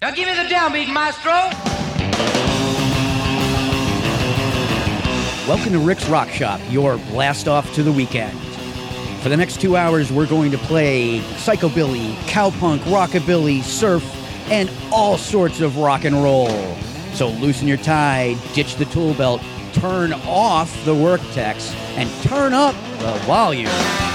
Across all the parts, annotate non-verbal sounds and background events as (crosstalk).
Now give me the downbeat, maestro. Welcome to Rick's Rock Shop, your blast off to the weekend. For the next two hours, we're going to play psychobilly, cowpunk, rockabilly, surf, and all sorts of rock and roll. So loosen your tie, ditch the tool belt, turn off the work text, and turn up the volume.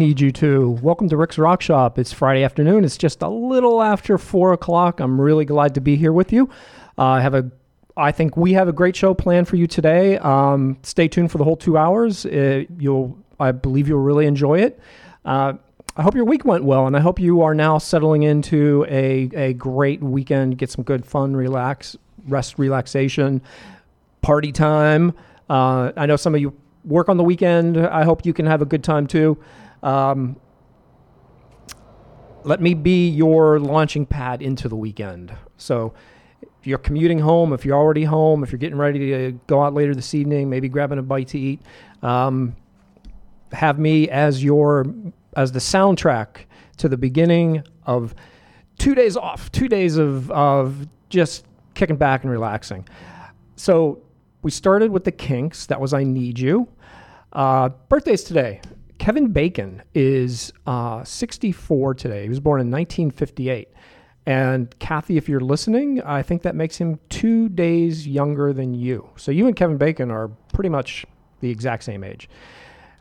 Need you to. Welcome to Rick's Rock Shop. It's Friday afternoon. It's just a little after four o'clock. I'm really glad to be here with you. Uh, I have a, I think we have a great show planned for you today. Um, stay tuned for the whole two hours. Uh, you'll, I believe you'll really enjoy it. Uh, I hope your week went well, and I hope you are now settling into a, a great weekend. Get some good fun, relax, rest, relaxation, party time. Uh, I know some of you work on the weekend. I hope you can have a good time too. Um, let me be your launching pad into the weekend. So, if you're commuting home, if you're already home, if you're getting ready to go out later this evening, maybe grabbing a bite to eat, um, have me as your as the soundtrack to the beginning of two days off, two days of of just kicking back and relaxing. So we started with the Kinks. That was "I Need You." Uh, birthdays today. Kevin Bacon is uh, 64 today. He was born in 1958. And Kathy, if you're listening, I think that makes him two days younger than you. So you and Kevin Bacon are pretty much the exact same age.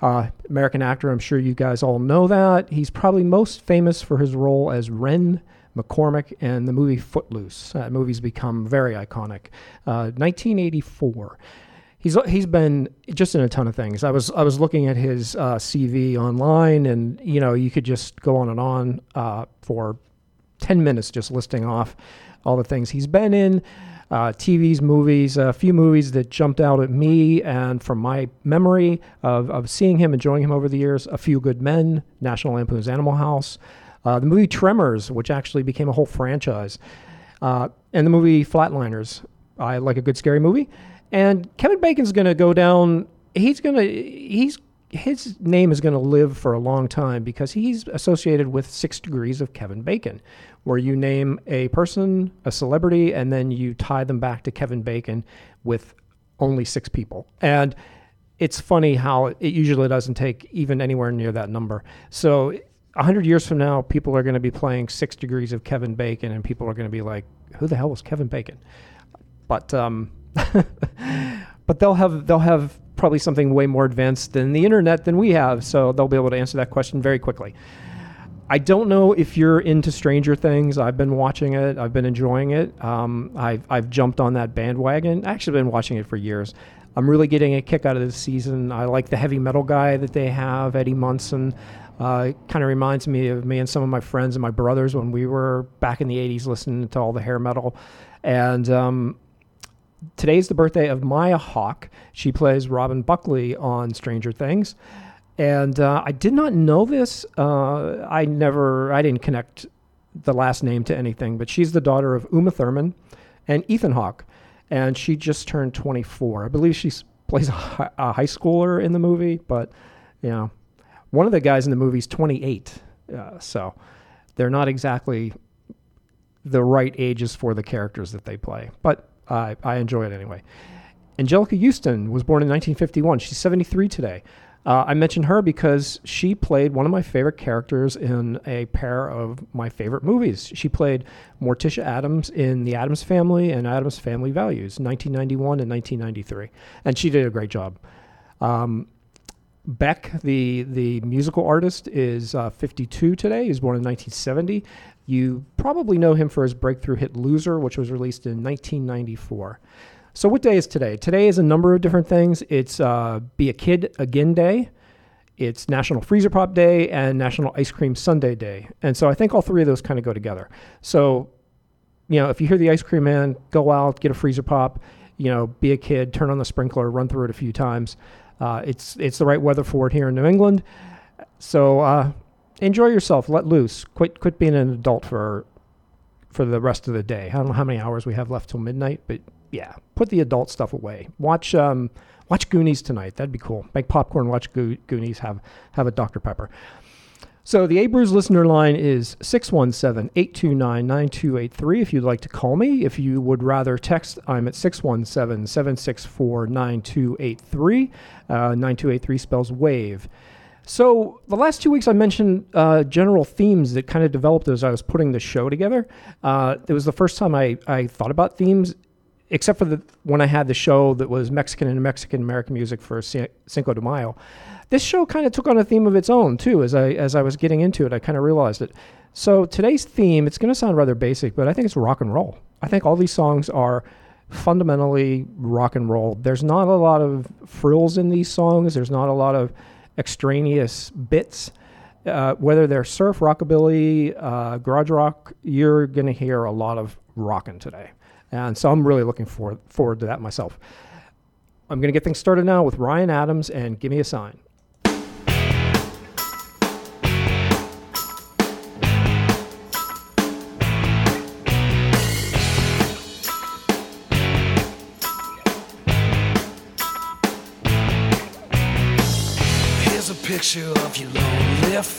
Uh, American actor, I'm sure you guys all know that. He's probably most famous for his role as Ren McCormack in the movie Footloose. That movie's become very iconic. Uh, 1984. He's he's been just in a ton of things. I was I was looking at his uh, CV online, and you know you could just go on and on uh, for 10 minutes just listing off all the things he's been in uh, TVs, movies, a few movies that jumped out at me and from my memory of, of seeing him, enjoying him over the years. A Few Good Men, National Lampoon's Animal House, uh, the movie Tremors, which actually became a whole franchise, uh, and the movie Flatliners. I like a good scary movie. And Kevin Bacon's going to go down. He's going to he's his name is going to live for a long time because he's associated with Six Degrees of Kevin Bacon, where you name a person, a celebrity, and then you tie them back to Kevin Bacon with only six people. And it's funny how it usually doesn't take even anywhere near that number. So, a hundred years from now, people are going to be playing Six Degrees of Kevin Bacon, and people are going to be like, "Who the hell was Kevin Bacon?" But um, (laughs) but they'll have they'll have probably something way more advanced than the internet than we have, so they'll be able to answer that question very quickly. I don't know if you're into Stranger Things. I've been watching it. I've been enjoying it. Um, I've I've jumped on that bandwagon. I actually been watching it for years. I'm really getting a kick out of this season. I like the heavy metal guy that they have, Eddie Munson. Uh, kind of reminds me of me and some of my friends and my brothers when we were back in the 80s listening to all the hair metal. And um, today's the birthday of Maya Hawke. She plays Robin Buckley on Stranger Things. And uh, I did not know this. Uh, I never, I didn't connect the last name to anything, but she's the daughter of Uma Thurman and Ethan Hawke. And she just turned 24. I believe she plays a, high schooler in the movie, but, you know, one of the guys in the movie is 28. Uh, so they're not exactly the right ages for the characters that they play. But I I enjoy it anyway. Anjelica Huston was born in 1951. She's 73 today. Uh, I mentioned her because she played one of my favorite characters in a pair of my favorite movies. She played Morticia Addams in The Addams Family and Addams Family Values, 1991 and 1993, and she did a great job. Um, Beck, the the musical artist, is uh, 52 today. He was born in 1970. You probably know him for his breakthrough hit "Loser," which was released in 1994. So, what day is today? Today is a number of different things. It's uh, Be a Kid Again Day. It's National Freezer Pop Day and National Ice Cream Sundae Day. And so I think all three of those kind of go together. So, you know, if you hear the ice cream man, go out, get a freezer pop, you know, be a kid, turn on the sprinkler, run through it a few times. Uh, it's it's the right weather for it here in New England. So uh, enjoy yourself, let loose, quit quit being an adult for for the rest of the day. I don't know how many hours we have left till midnight, but yeah, put the adult stuff away. Watch um, watch Goonies tonight. That'd be cool. Make popcorn. Watch Go- Goonies. Have have a Dr Pepper. So the A Brews listener line is 617-829-9283 if you'd like to call me. If you would rather text, I'm at 617-764-9283. Uh, 9283 spells wave. So the last two weeks I mentioned uh, general themes that kind of developed as I was putting the show together. Uh, it was the first time I, I thought about themes, except for the when I had the show that was Mexican and Mexican American music for Cinco de Mayo. This show kind of took on a theme of its own too. As I as I was getting into it, I kind of realized it. So today's theme, it's going to sound rather basic, but I think it's rock and roll. I think all these songs are fundamentally rock and roll. There's not a lot of frills in these songs. There's not a lot of extraneous bits. Uh, whether they're surf, rockabilly, uh, garage rock, you're going to hear a lot of rocking today. And so I'm really looking forward, forward to that myself. I'm going to get things started now with Ryan Adams and Give Me a Sign.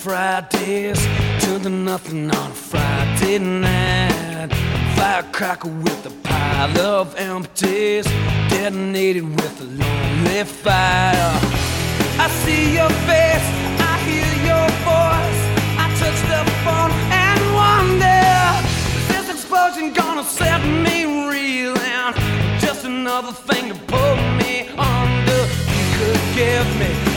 Fridays. To the nothing on a Friday night. Firecracker with a pile of empties. Detonated with a lonely fire. I see your face, I hear your voice. I touch the phone and wonder Is this explosion gonna set me reeling? Just another thing to pull me under. You could give me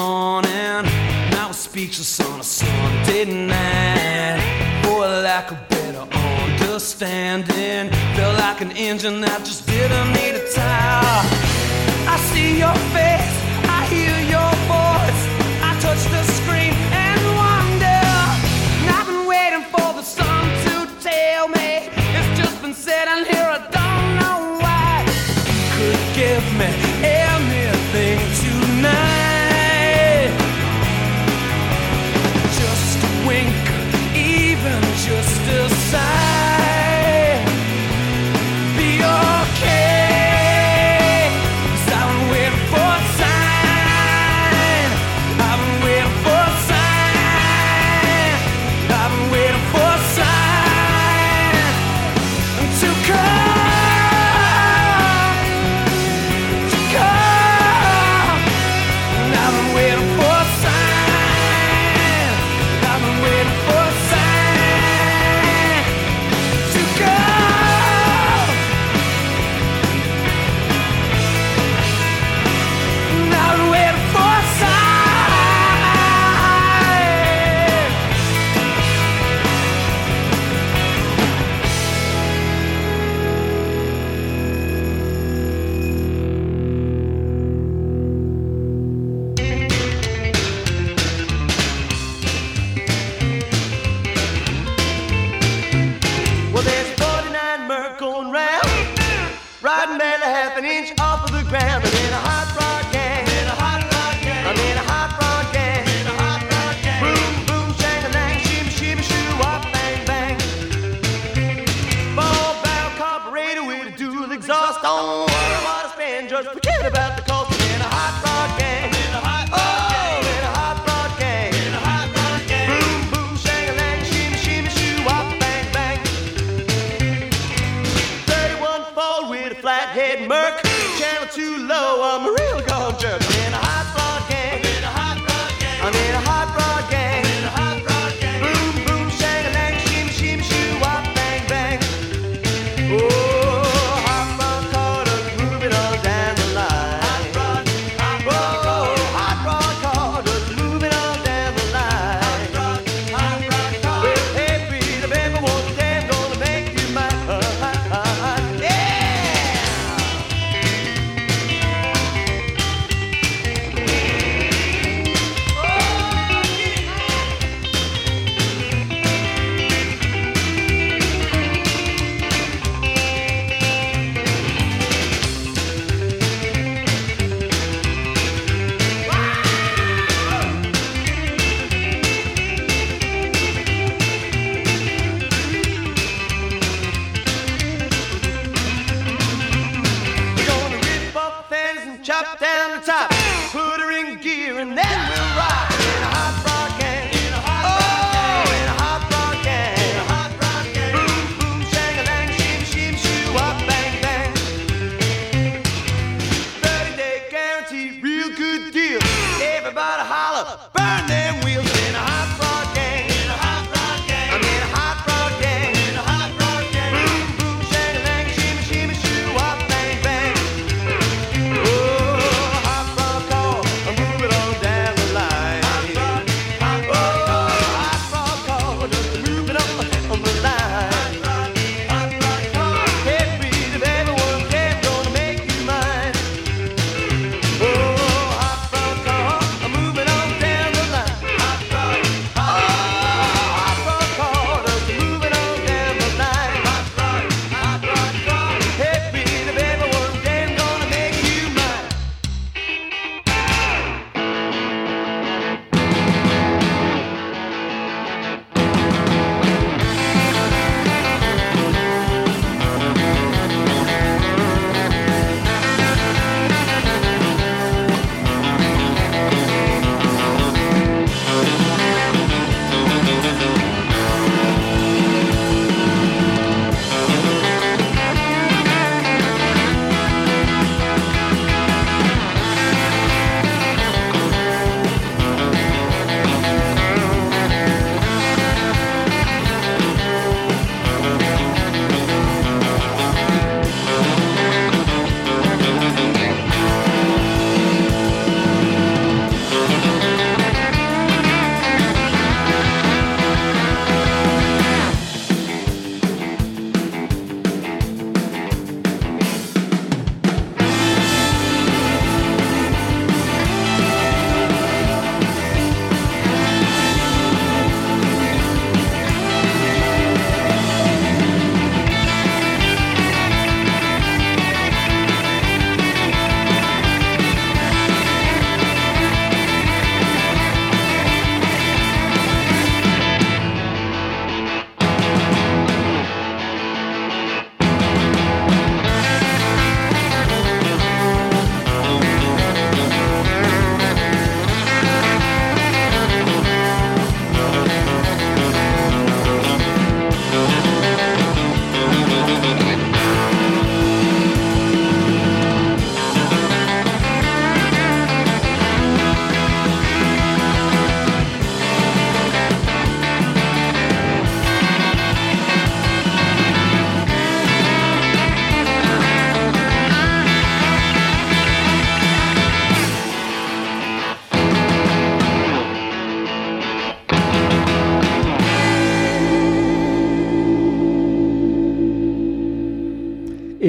morning, and I was speechless on a Sunday night. For lack of better understanding, felt like an engine that just didn't need a tire. I see your face, I hear your voice, I touch the screen and wonder. And I've been waiting for the sun to tell me it's just been sitting here, I don't know why. You could give me everything.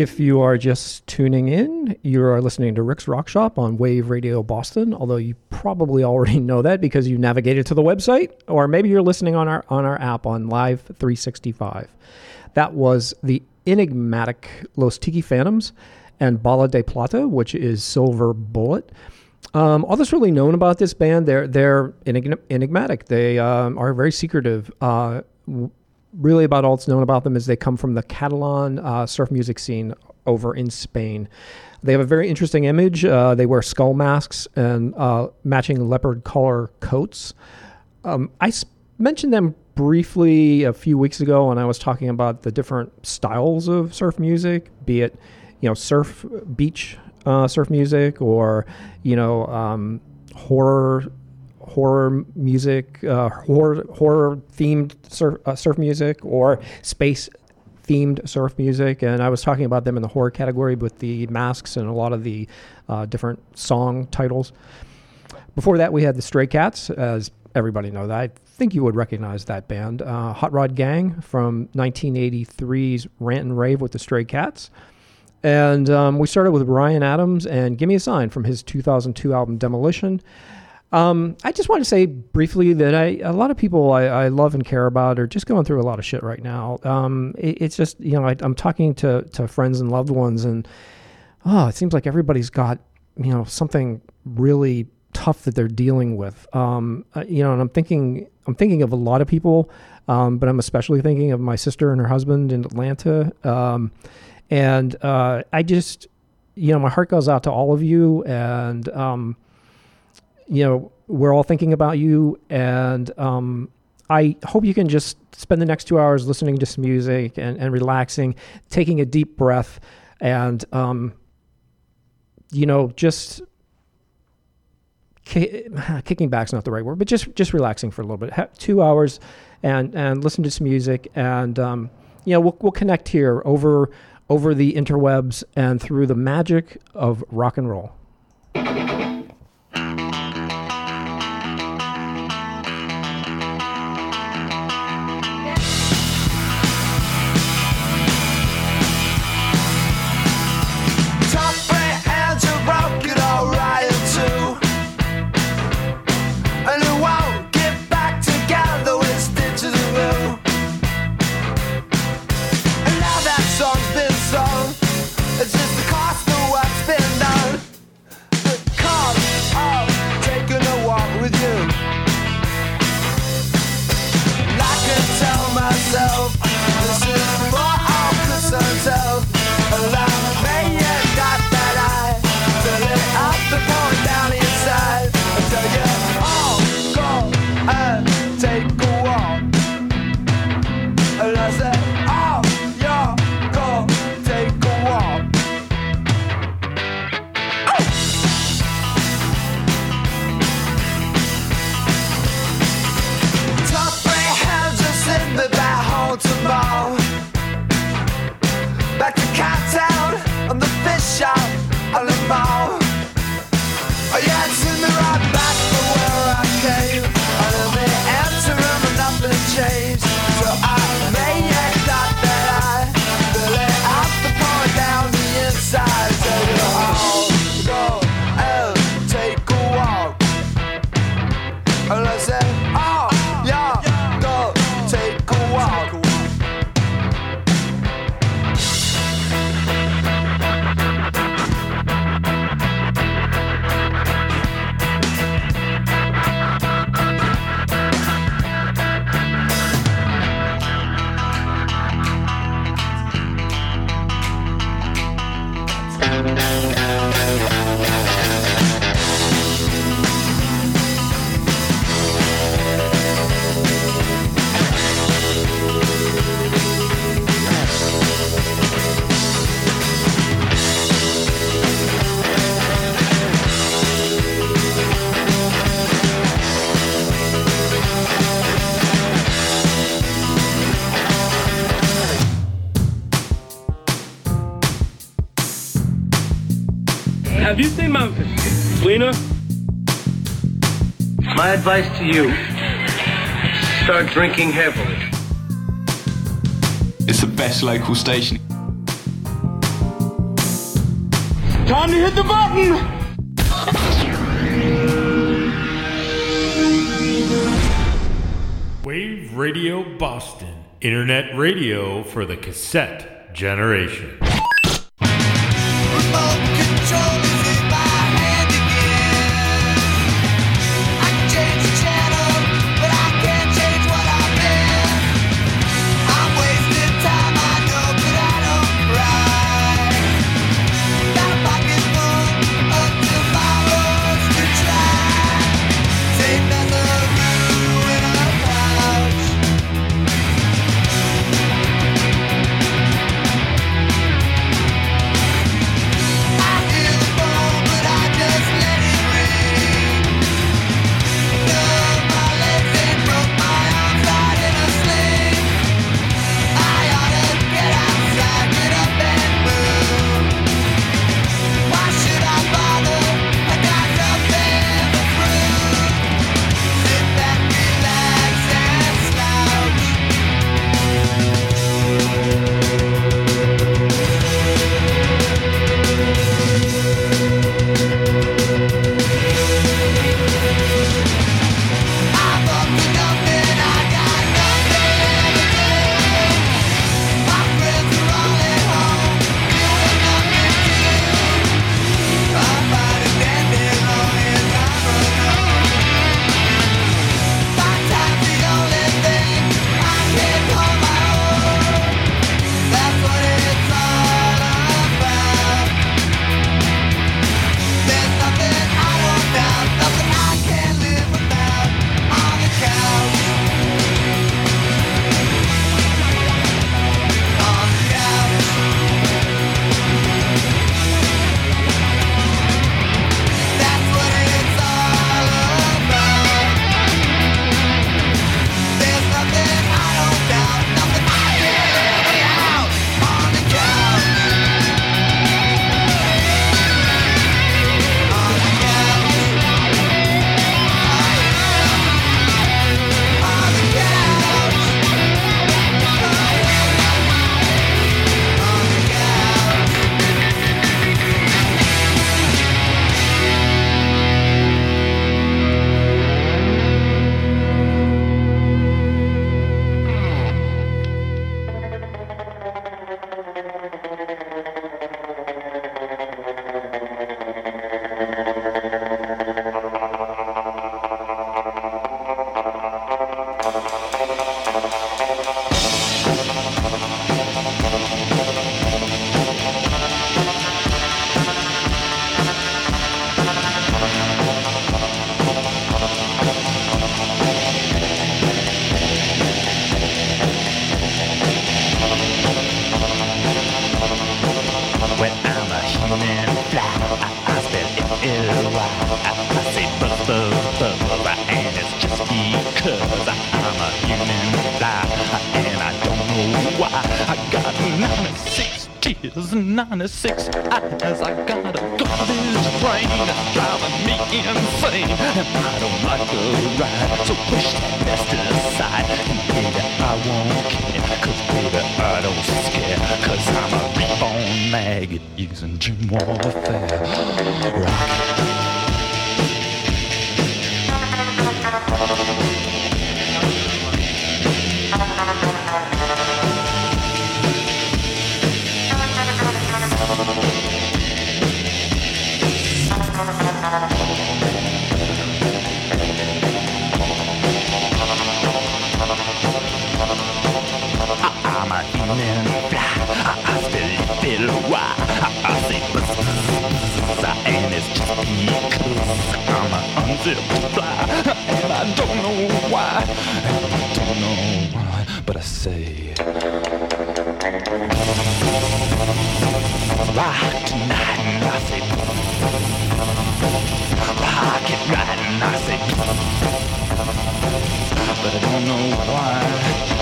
If you are just tuning in, you are listening to Rick's Rock Shop on Wave Radio Boston. Although you probably already (laughs) know that because you navigated to the website, or maybe you're listening on our on our app on Live 365. That was the enigmatic Los Tiki Phantoms and Bala de Plata, which is Silver Bullet. Um, all that's really known about this band, they're they're enigmatic. They um, are very secretive. Uh, really, about all that's known about them is they come from the Catalan uh, surf music scene over in Spain. They have a very interesting image. Uh, they wear skull masks and uh, matching leopard collar coats. Um, I s- mentioned them briefly a few weeks ago when I was talking about the different styles of surf music, be it you know surf beach uh, surf music or you know um, horror horror music, uh, horror horror themed surf, uh, surf music, or space themed surf music. And I was talking about them in the horror category with the masks and a lot of the uh, different song titles. Before that, we had the Stray Cats, as everybody knows. I think you would recognize that band. Uh, Hot Rod Gang from 1983's Rant and Rave with the Stray Cats. And um, we started with Ryan Adams and Give Me a Sign from his 2002 album Demolition. Um, I just want to say briefly that I a lot of people I, I, love and care about are just going through a lot of shit right now. Um, it, it's just you know I, am talking to to friends and loved ones, and oh, it seems like everybody's got you know something really tough that they're dealing with. Um, uh, you know, and I'm thinking I'm thinking of a lot of people, um, but I'm especially thinking of my sister and her husband in Atlanta. Um, and uh, I just, you know, my heart goes out to all of you, and um, you know, we're all thinking about you, and um, I hope you can just spend the next two hours listening to some music and, and relaxing, taking a deep breath, and um, you know, just (sighs) kicking back's not the right word, but just just relaxing for a little bit. Have two hours, and and listen to some music, and um, you know, we'll we'll connect here over over the interwebs and through the magic of rock and roll. Advice to you start drinking heavily. It's the best local station. Time to hit the button! Wave Radio Boston. Internet radio for the cassette generation. 96 tears, 96 eyes. I got a garbage brain that's driving me insane, and I don't like the ride. So push that mess aside, and baby, I won't care, cause baby, I don't scare, cause I'm a reborn maggot using gym warfare. Rock. I'm a fly. I, I still feel why. I, say buzz, and it's just because I'm a unzipped fly. And I don't know why. And I don't know why. But I say. Rock tonight, and I say. Rock it right, and I say. But I don't know why.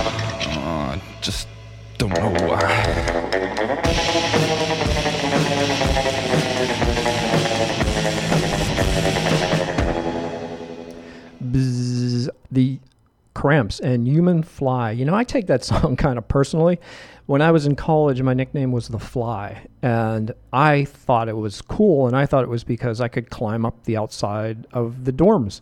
Bzzz. The Cramps and Human Fly. You know, I take that (laughs) song kind of personally. When I was in college, my nickname was The Fly, and I thought it was cool, and I thought it was because I could climb up the outside of the dorms.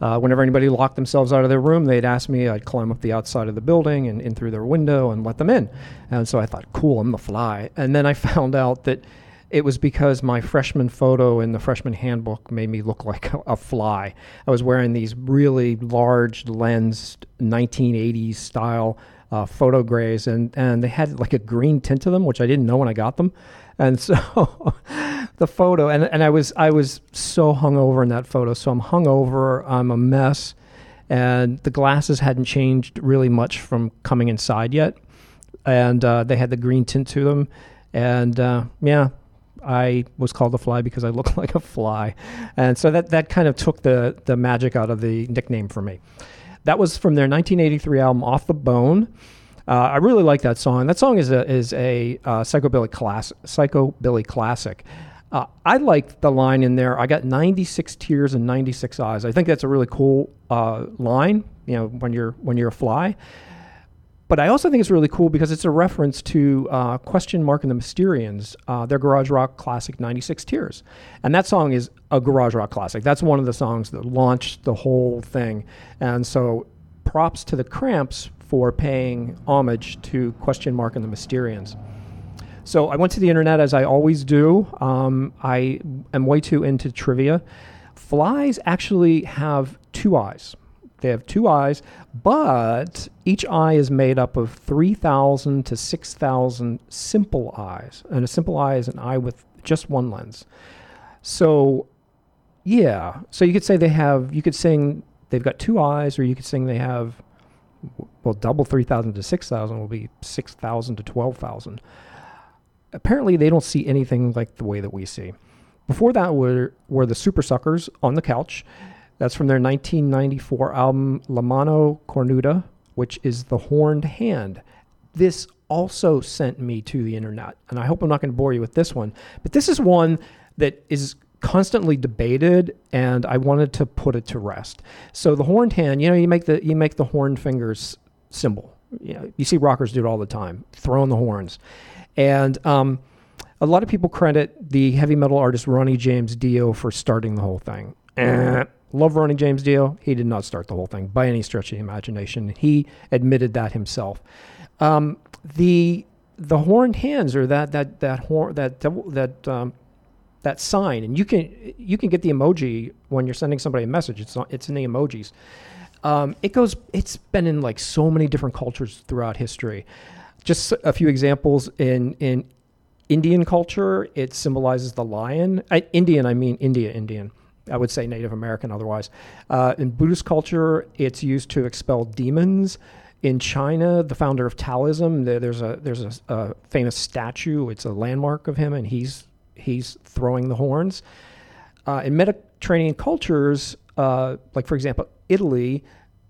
Uh, whenever anybody locked themselves out of their room, they'd ask me. I'd climb up the outside of the building and in through their window and let them in. And so I thought, cool, I'm the fly. And then I (laughs) found out that it was because my freshman photo in the freshman handbook made me look like (laughs) a, fly. I was wearing these really large lensed 1980s style uh, photo grays, and, and they had like a green tint to them, which I didn't know when I got them. And (laughs) so the photo, and, and I was I was so hungover in that photo. So I'm hungover, I'm a mess, and the glasses hadn't changed really much from coming inside yet, and uh, they had the green tint to them, and uh, yeah, I was called a fly because I looked (laughs) like a fly, and so that that kind of took the the magic out of the nickname for me. That was from their 1983 album Off the Bone. Uh, I really like that song. That song is a is a uh, psychobilly class psychobilly classic. Uh, I like the line in there. I got 96 tears and 96 eyes. I think that's a really cool uh, line. You know, when you're when you're a fly. But I also think it's really cool because it's a reference to uh, Question Mark and the Mysterians, uh, their garage rock classic 96 Tears. And that song is a garage rock classic. That's one of the songs that launched the whole thing. And so props to the Cramps for paying homage to Question Mark and the Mysterians. So I went to the internet as I always do. Um, I am way too into trivia. Flies actually have two eyes. They have two eyes, but each eye is made up of 3,000 to 6,000 simple eyes. And a simple eye is an eye with just one lens. So, yeah. So you could say they have, you could sing they've got two eyes, or you could sing they have, well, double 3,000 to 6,000 will be 6,000 to 12,000. Apparently, they don't see anything like the way that we see. Before that were, were the Supersuckers on the couch. That's from their 1994 album La Mano Cornuda, which is the horned hand. This also sent me to the internet, and I hope I'm not going to bore you with this one, but this is one that is constantly debated and I wanted to put it to rest. So the horned hand, you know, you make the you make the horned fingers symbol. You know, you see rockers do it all the time, throwing the horns. And um, a lot of people credit the heavy metal artist Ronnie James Dio for starting the whole thing. Eh, love Ronnie James Dio. He did not start the whole thing by any stretch of the imagination. He admitted that himself. Um, the the horned hands or that that that horn that that um, that sign, and you can you can get the emoji when you're sending somebody a message. It's not, it's in the emojis. Um, it goes. It's been in like so many different cultures throughout history. Just a few examples in in Indian culture, it symbolizes the lion. I, Indian, I mean India, Indian. I would say Native American otherwise. Uh, in Buddhist culture, it's used to expel demons. In China, the founder of Taoism, there, there's a there's a, a, famous statue. It's a landmark of him, and he's he's throwing the horns. Uh, in Mediterranean cultures, uh, like for example Italy,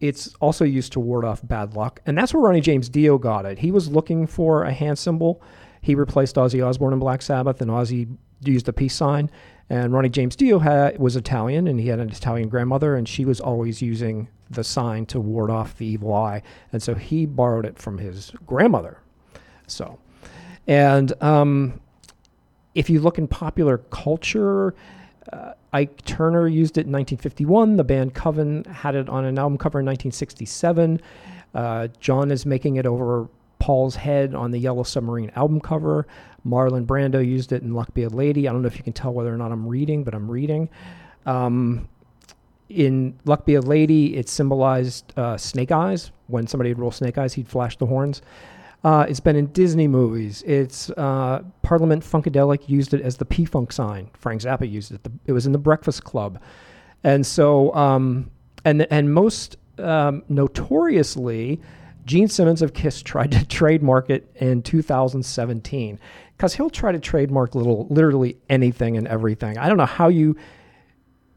it's also used to ward off bad luck, and that's where Ronnie James Dio got it. He was looking for a hand symbol. He replaced Ozzy Osbourne in Black Sabbath, and Ozzy used the peace sign. And Ronnie James Dio was Italian, and he had an Italian grandmother, and she was always using the sign to ward off the evil eye. And so he borrowed it from his grandmother. So, and um, if you look in popular culture, uh, Ike Turner used it in 1951. The band Coven had it on an album cover in 1967. Uh, John is making it over Paul's head on the Yellow Submarine album cover. Marlon Brando used it in Luck Be a Lady. I don't know if you can tell whether or not I'm reading, but I'm reading. Um, in Luck Be a Lady, it symbolized uh, snake eyes. When somebody would roll snake eyes, he'd flash the horns. Uh, it's been in Disney movies. It's uh, Parliament Funkadelic used it as the P Funk sign. Frank Zappa used it. The, it was in the Breakfast Club, and so um, and and most um, notoriously, Gene Simmons of Kiss tried to trademark it in 2017 because he'll try to trademark little literally anything and everything. I don't know how you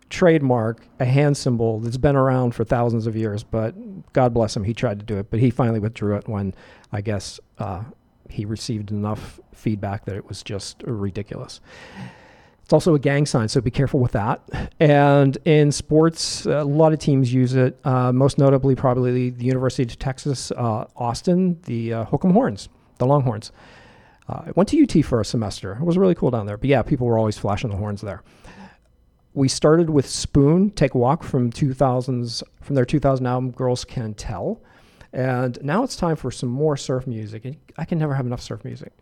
trademark a hand symbol that's been around for thousands of years, but God bless him, he tried to do it, but he finally withdrew it when I guess uh, he received enough feedback that it was just ridiculous. It's also a gang sign, so be careful with that. And in sports, a lot of teams use it. Uh, most notably, probably the University of Texas, uh, Austin, the uh, Hook'em Horns, the Longhorns. Uh, I went to UT for a semester. It was really cool down there. But yeah, people were always flashing the horns there. We started with Spoon, Take a Walk from 2000s, from their 2000 album Girls Can Tell. And now it's time for some more surf music. I can never have enough surf music.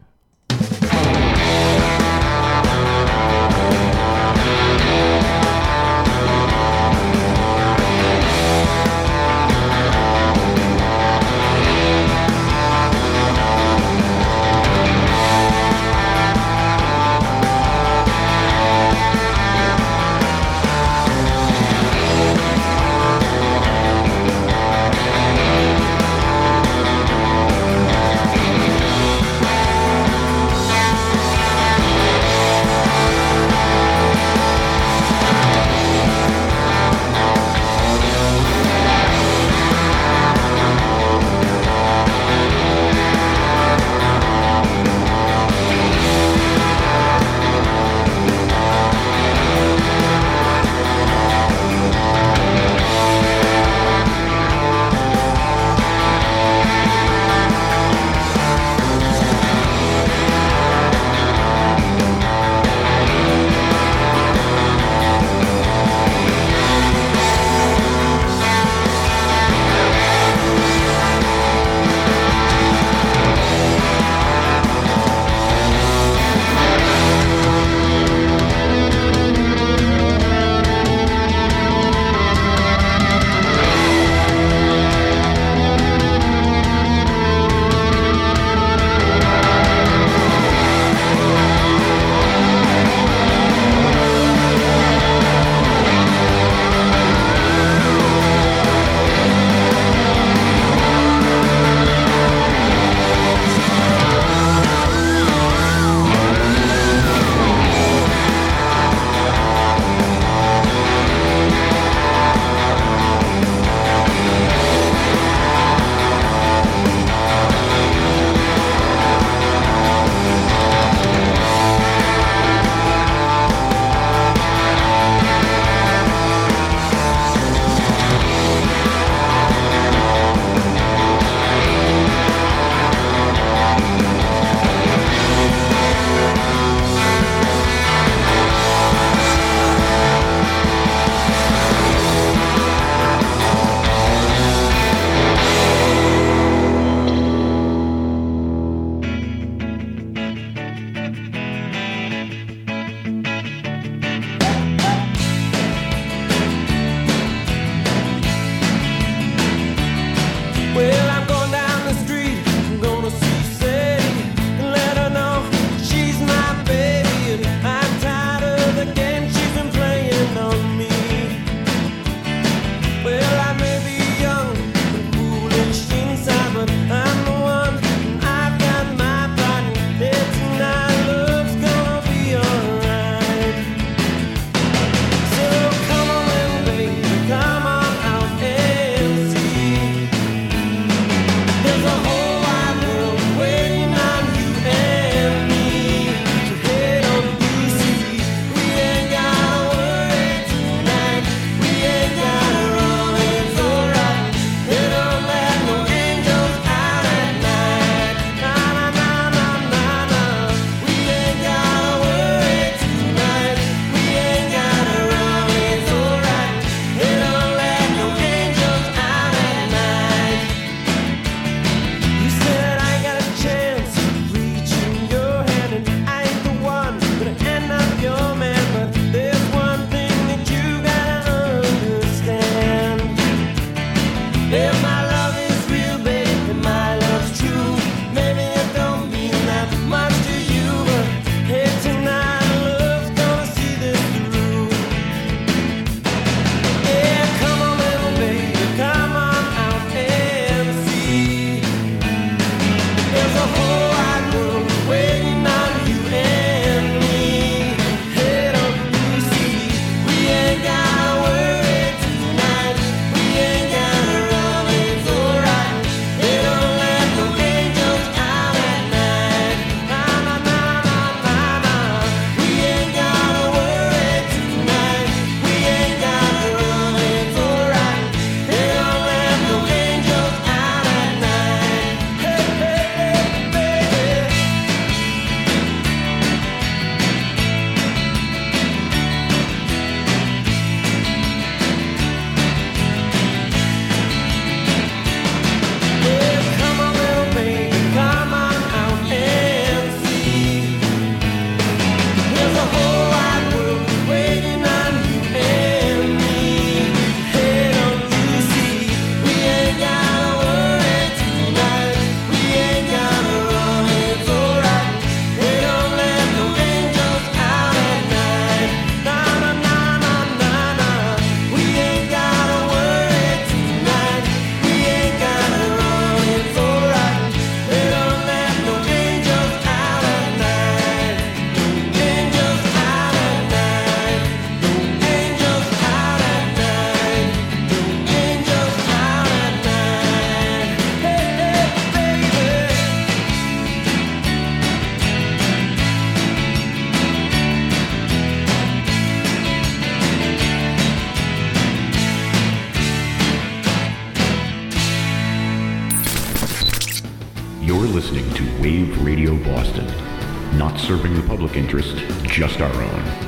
Just our own.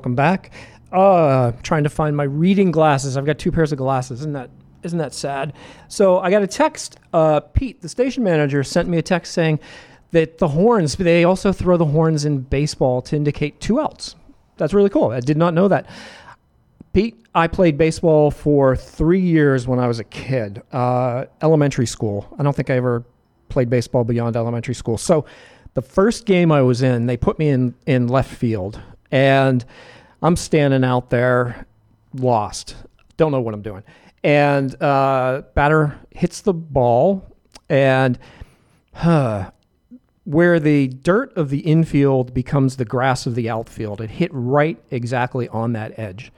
Welcome back. Uh, trying to find my reading glasses. I've got two pairs of glasses. Isn't that isn't that sad? So I got a text. Uh, Pete, the station manager, sent me a text saying that the horns. They also throw the horns in baseball to indicate two outs. That's really cool. I did not know that. Pete, I played baseball for three years when I was a kid, uh, elementary school. I don't think I ever played baseball beyond elementary school. So the first game I was in, they put me in, in left field, and I'm standing out there lost. Don't know what I'm doing. And uh, batter hits the ball, and huh, (sighs) where the dirt of the infield becomes the grass of the outfield, it hit right exactly on that edge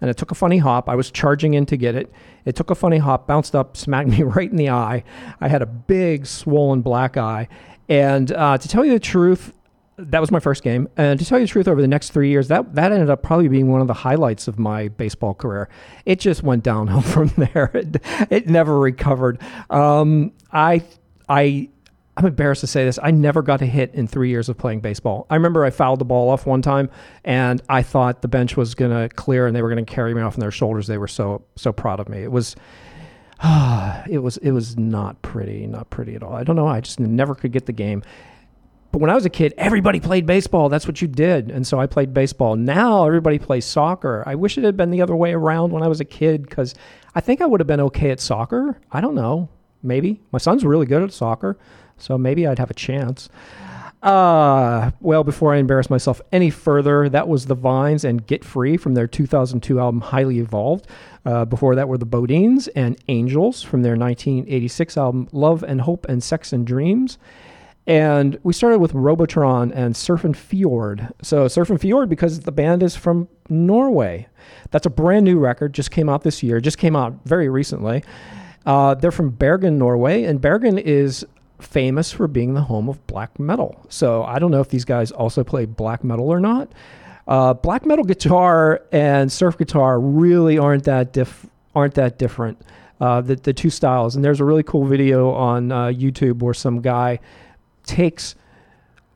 and it took a funny hop. I was charging in to get it. It took a funny hop, bounced up, (laughs) smacked me right in the eye. I had a big, swollen black eye. And uh, to tell you the truth, that was my first game. And to tell you the truth, over the next three years, that that ended up probably being one of the highlights of my baseball career. It just went downhill (laughs) from there. It, it never recovered. Um, I I I'm embarrassed to say this. I never got a hit in three years of playing baseball. I remember I fouled the ball off one time, and I thought the bench was going to clear and they were going to carry me off on their shoulders. They were so so proud of me. It was, (sighs) it was it was not pretty, not pretty at all. I don't know. I just never could get the game. But when I was a kid, everybody played baseball. That's what you did, and so I played baseball. Now everybody plays soccer. I wish it had been the other way around when I was a kid because I think I would have been okay at soccer. I don't know. Maybe my son's really good at soccer. So maybe I'd have a chance. Uh, well, before I embarrass myself any further, that was the Vines and Get Free from their 2002 album Highly Evolved. Uh, before that were the BoDeans and Angels from their 1986 album Love and Hope and Sex and Dreams. And we started with Robotron and Surf and Fjord. So Surf and Fjord because the band is from Norway. That's a brand new record, just came out this year, just came out very recently. Uh, they're from Bergen, Norway, and Bergen is famous for being the home of black metal. So I don't know if these guys also play black metal or not. Uh, black metal guitar and surf guitar really aren't that diff- aren't that different. Uh, the the two styles, and there's a really cool video on uh, YouTube where some guy takes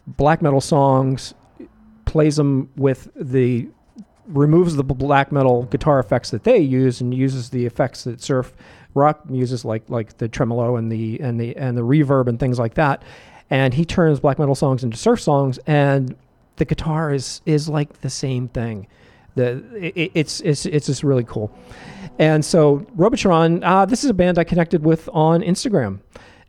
black metal songs, plays them with the removes the black metal guitar effects that they use and uses the effects that surf rock uses like like the tremolo and the and the and the reverb and things like that and he turns black metal songs into surf songs and the guitar is is like the same thing The it, it's it's it's just really cool. And so Robotron, uh, this is a band I connected with on Instagram.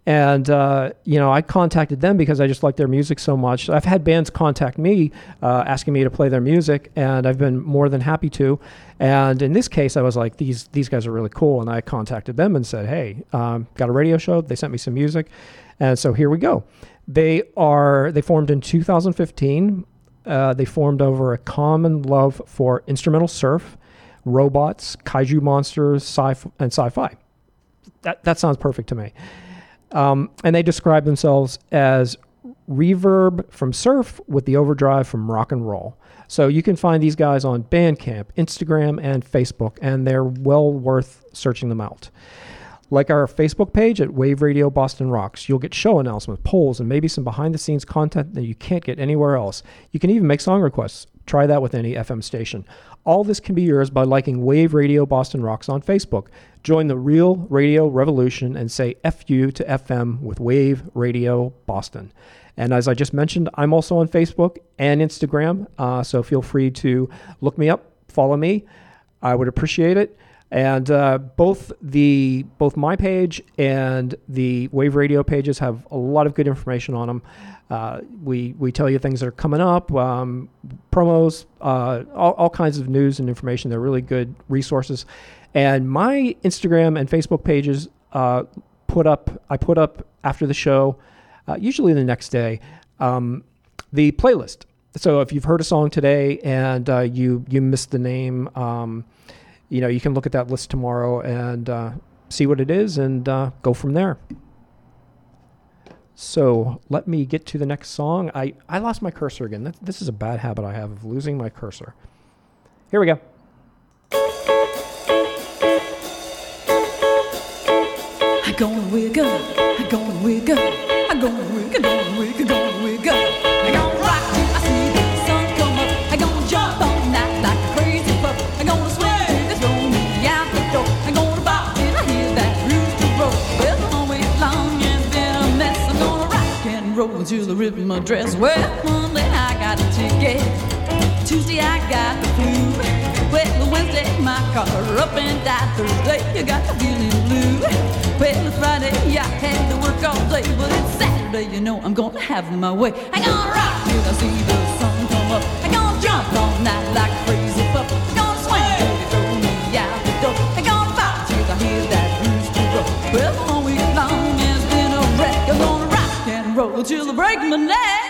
And, uh, you know, I contacted them because I just like their music so much. I've had bands contact me uh, asking me to play their music, and I've been more than happy to. And in this case, I was like, these, these guys are really cool. And I contacted them and said, hey, um, got a radio show. They sent me some music. And so here we go. They are, they formed in 2015. Uh, they formed over a common love for instrumental surf, robots, kaiju monsters, sci and sci-fi. That, that sounds perfect to me. Um, and they describe themselves as reverb from surf with the overdrive from rock and roll. So you can find these guys on Bandcamp, Instagram, and Facebook, and they're well worth searching them out. Like our Facebook page at Wave Radio Boston Rocks, you'll get show announcements, polls, and maybe some behind the scenes content that you can't get anywhere else. You can even make song requests. Try that with any FM station. All this can be yours by liking Wave Radio Boston Rocks on Facebook. Join the real radio revolution and say FU to FM with Wave Radio Boston. And as I just mentioned, I'm also on Facebook and Instagram, uh, so feel free to look me up, follow me. I would appreciate it. And uh, both the both my page and the Wave Radio pages have a lot of good information on them. Uh, we we tell you things that are coming up, um, promos, uh, all, all kinds of news and information. They're really good resources. And my Instagram and Facebook pages uh, put up I put up after the show, uh, usually the next day, um, the playlist. So if you've heard a song today and uh, you you missed the name. Um, you know, you can look at that list tomorrow and uh, see what it is and go from there. So let me get to the next song. I, I lost my cursor again. That, this is a bad habit I have of losing my cursor. Here we go. I roll until the in my dress. Well, Monday I got a ticket. Tuesday I got the flu. Well, Wednesday my car up and died. Thursday you got the feeling blue. Well, Friday I had to work all day, but it's Saturday, you know I'm gonna have my way. I'm gonna rock till I see the sun come up. I'm gonna jump all night like till I break my neck.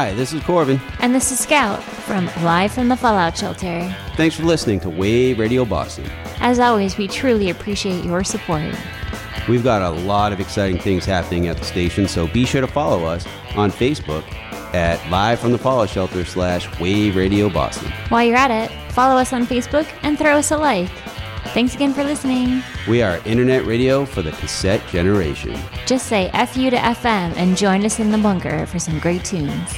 Hi, this is Corbin. And this is Scout from Live from the Fallout Shelter. Thanks for listening to Wave Radio Boston. As always, we truly appreciate your support. We've got a lot of exciting things happening at the station, so be sure to follow us on Facebook at Live from the Fallout Shelter slash Wave Radio Boston. While you're at it, follow us on Facebook and throw us a like. Thanks again for listening. We are internet radio for the cassette generation. Just say FU to FM and join us in the bunker for some great tunes.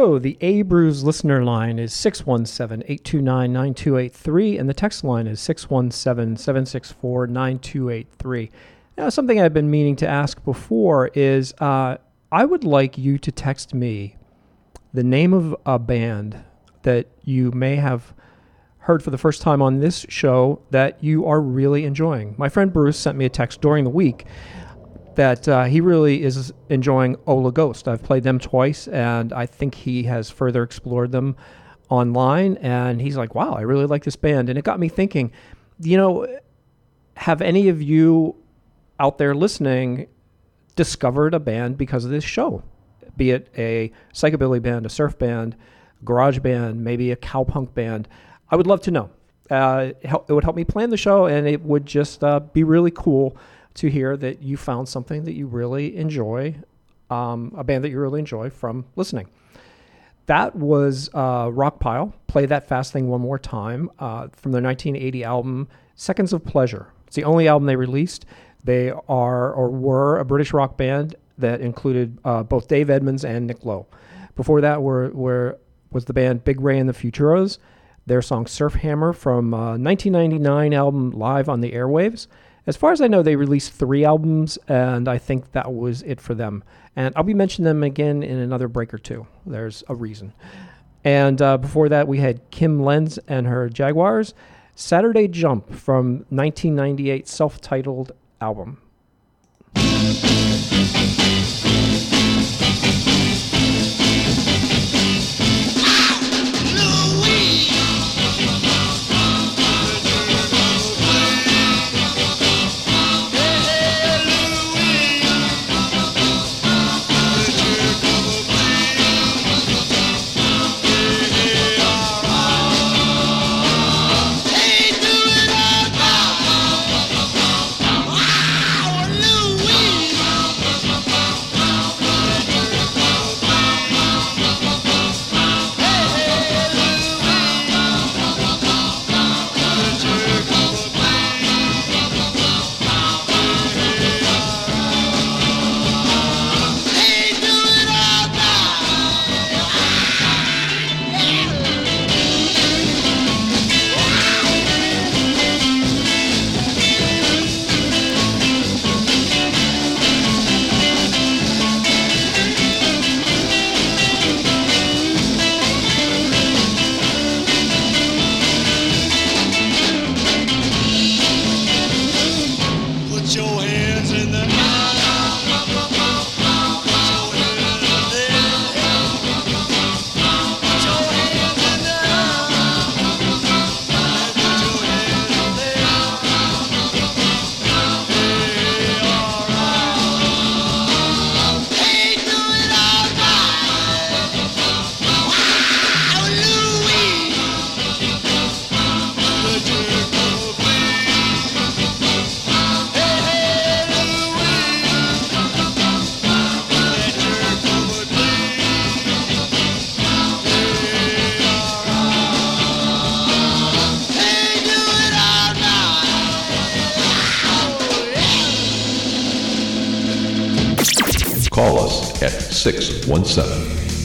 So the A Brews listener line is 617 829 9283, and the text line is 617 764 9283. Now, something I've been meaning to ask before is uh, I would like you to text me the name of a band that you may have heard for the first time on this show that you are really enjoying. My friend Bruce sent me a text during the week that uh, he really is enjoying Ola Ghost. I've played them twice, and I think he has further explored them online. And he's like, "Wow, I really like this band," and it got me thinking. You know, have any of you out there listening discovered a band because of this show? Be it a psychobilly band, a surf band, garage band, maybe a cowpunk band. I would love to know. Uh, it would help me plan the show, and it would just uh, be really cool to hear that you found something that you really enjoy, um, a band that you really enjoy from listening. That was uh, Rockpile. Play that fast thing one more time uh, from their 1980 album Seconds of Pleasure. It's the only album they released. They are or were a British rock band that included uh, both Dave Edmunds and Nick Lowe. Before that were, were was the band Big Ray and the Futuros. Their song Surf Hammer from uh, 1999 album Live on the Airwaves. As far as I know, they released three albums, and I think that was it for them. And I'll be mentioning them again in another break or two. There's a reason. And uh, before that, we had Kim Lenz and her Jaguars. Saturday Jump from 1998 self-titled album. 617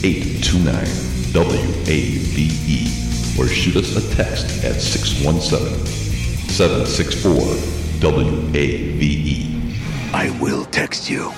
829 WAVE or shoot us a text at 617 764 WAVE. I will text you.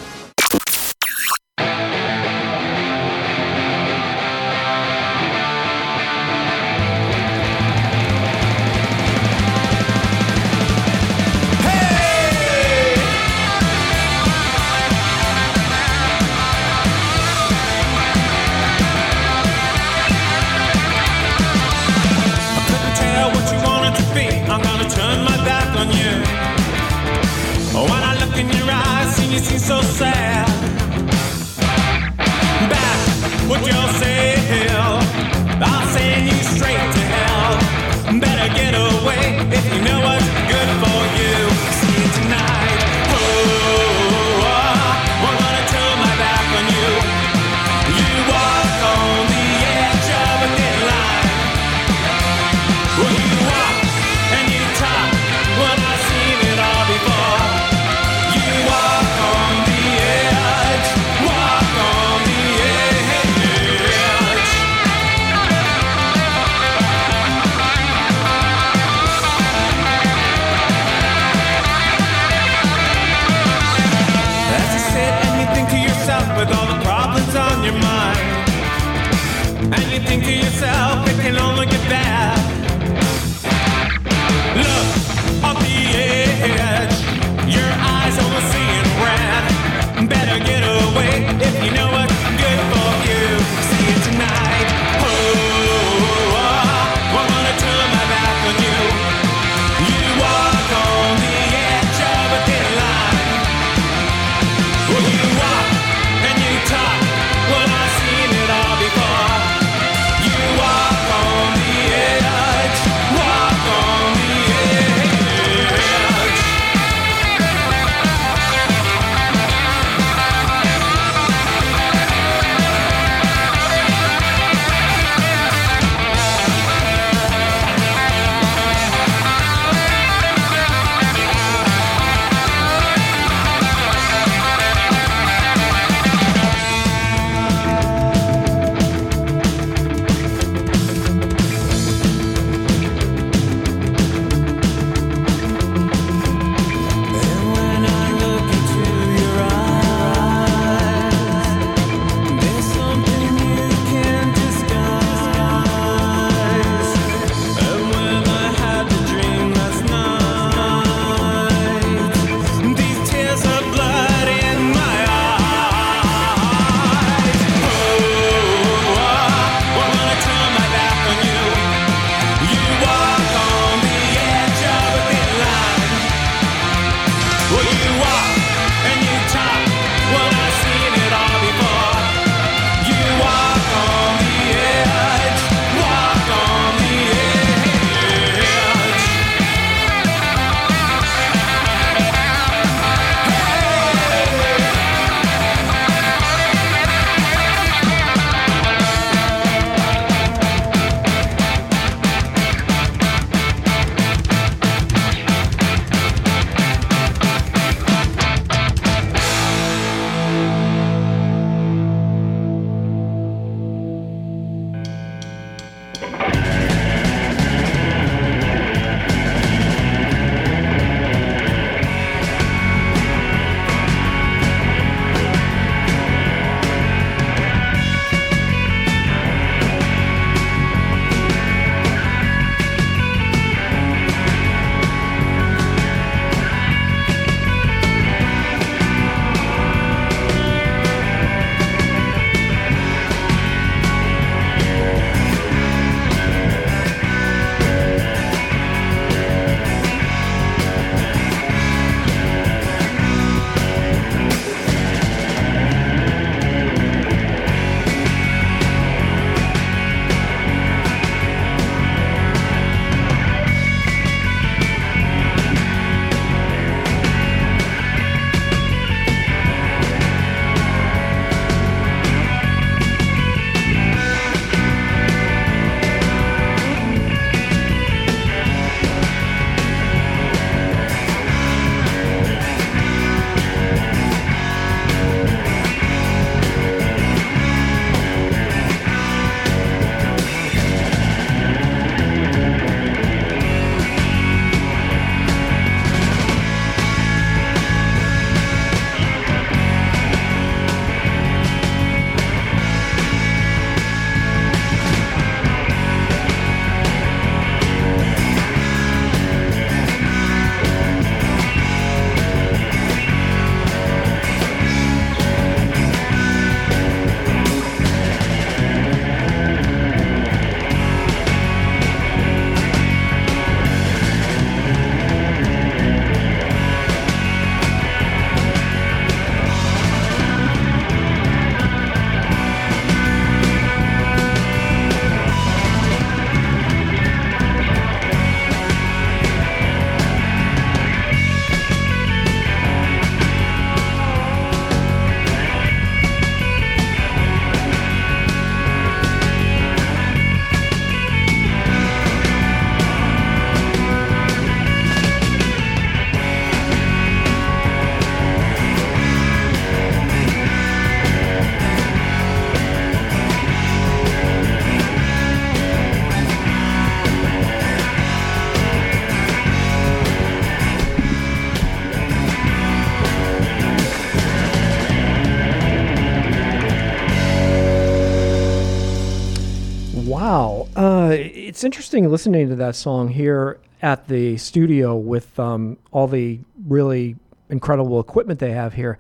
It's interesting listening to that song here at the studio with um, all the really incredible equipment they have here.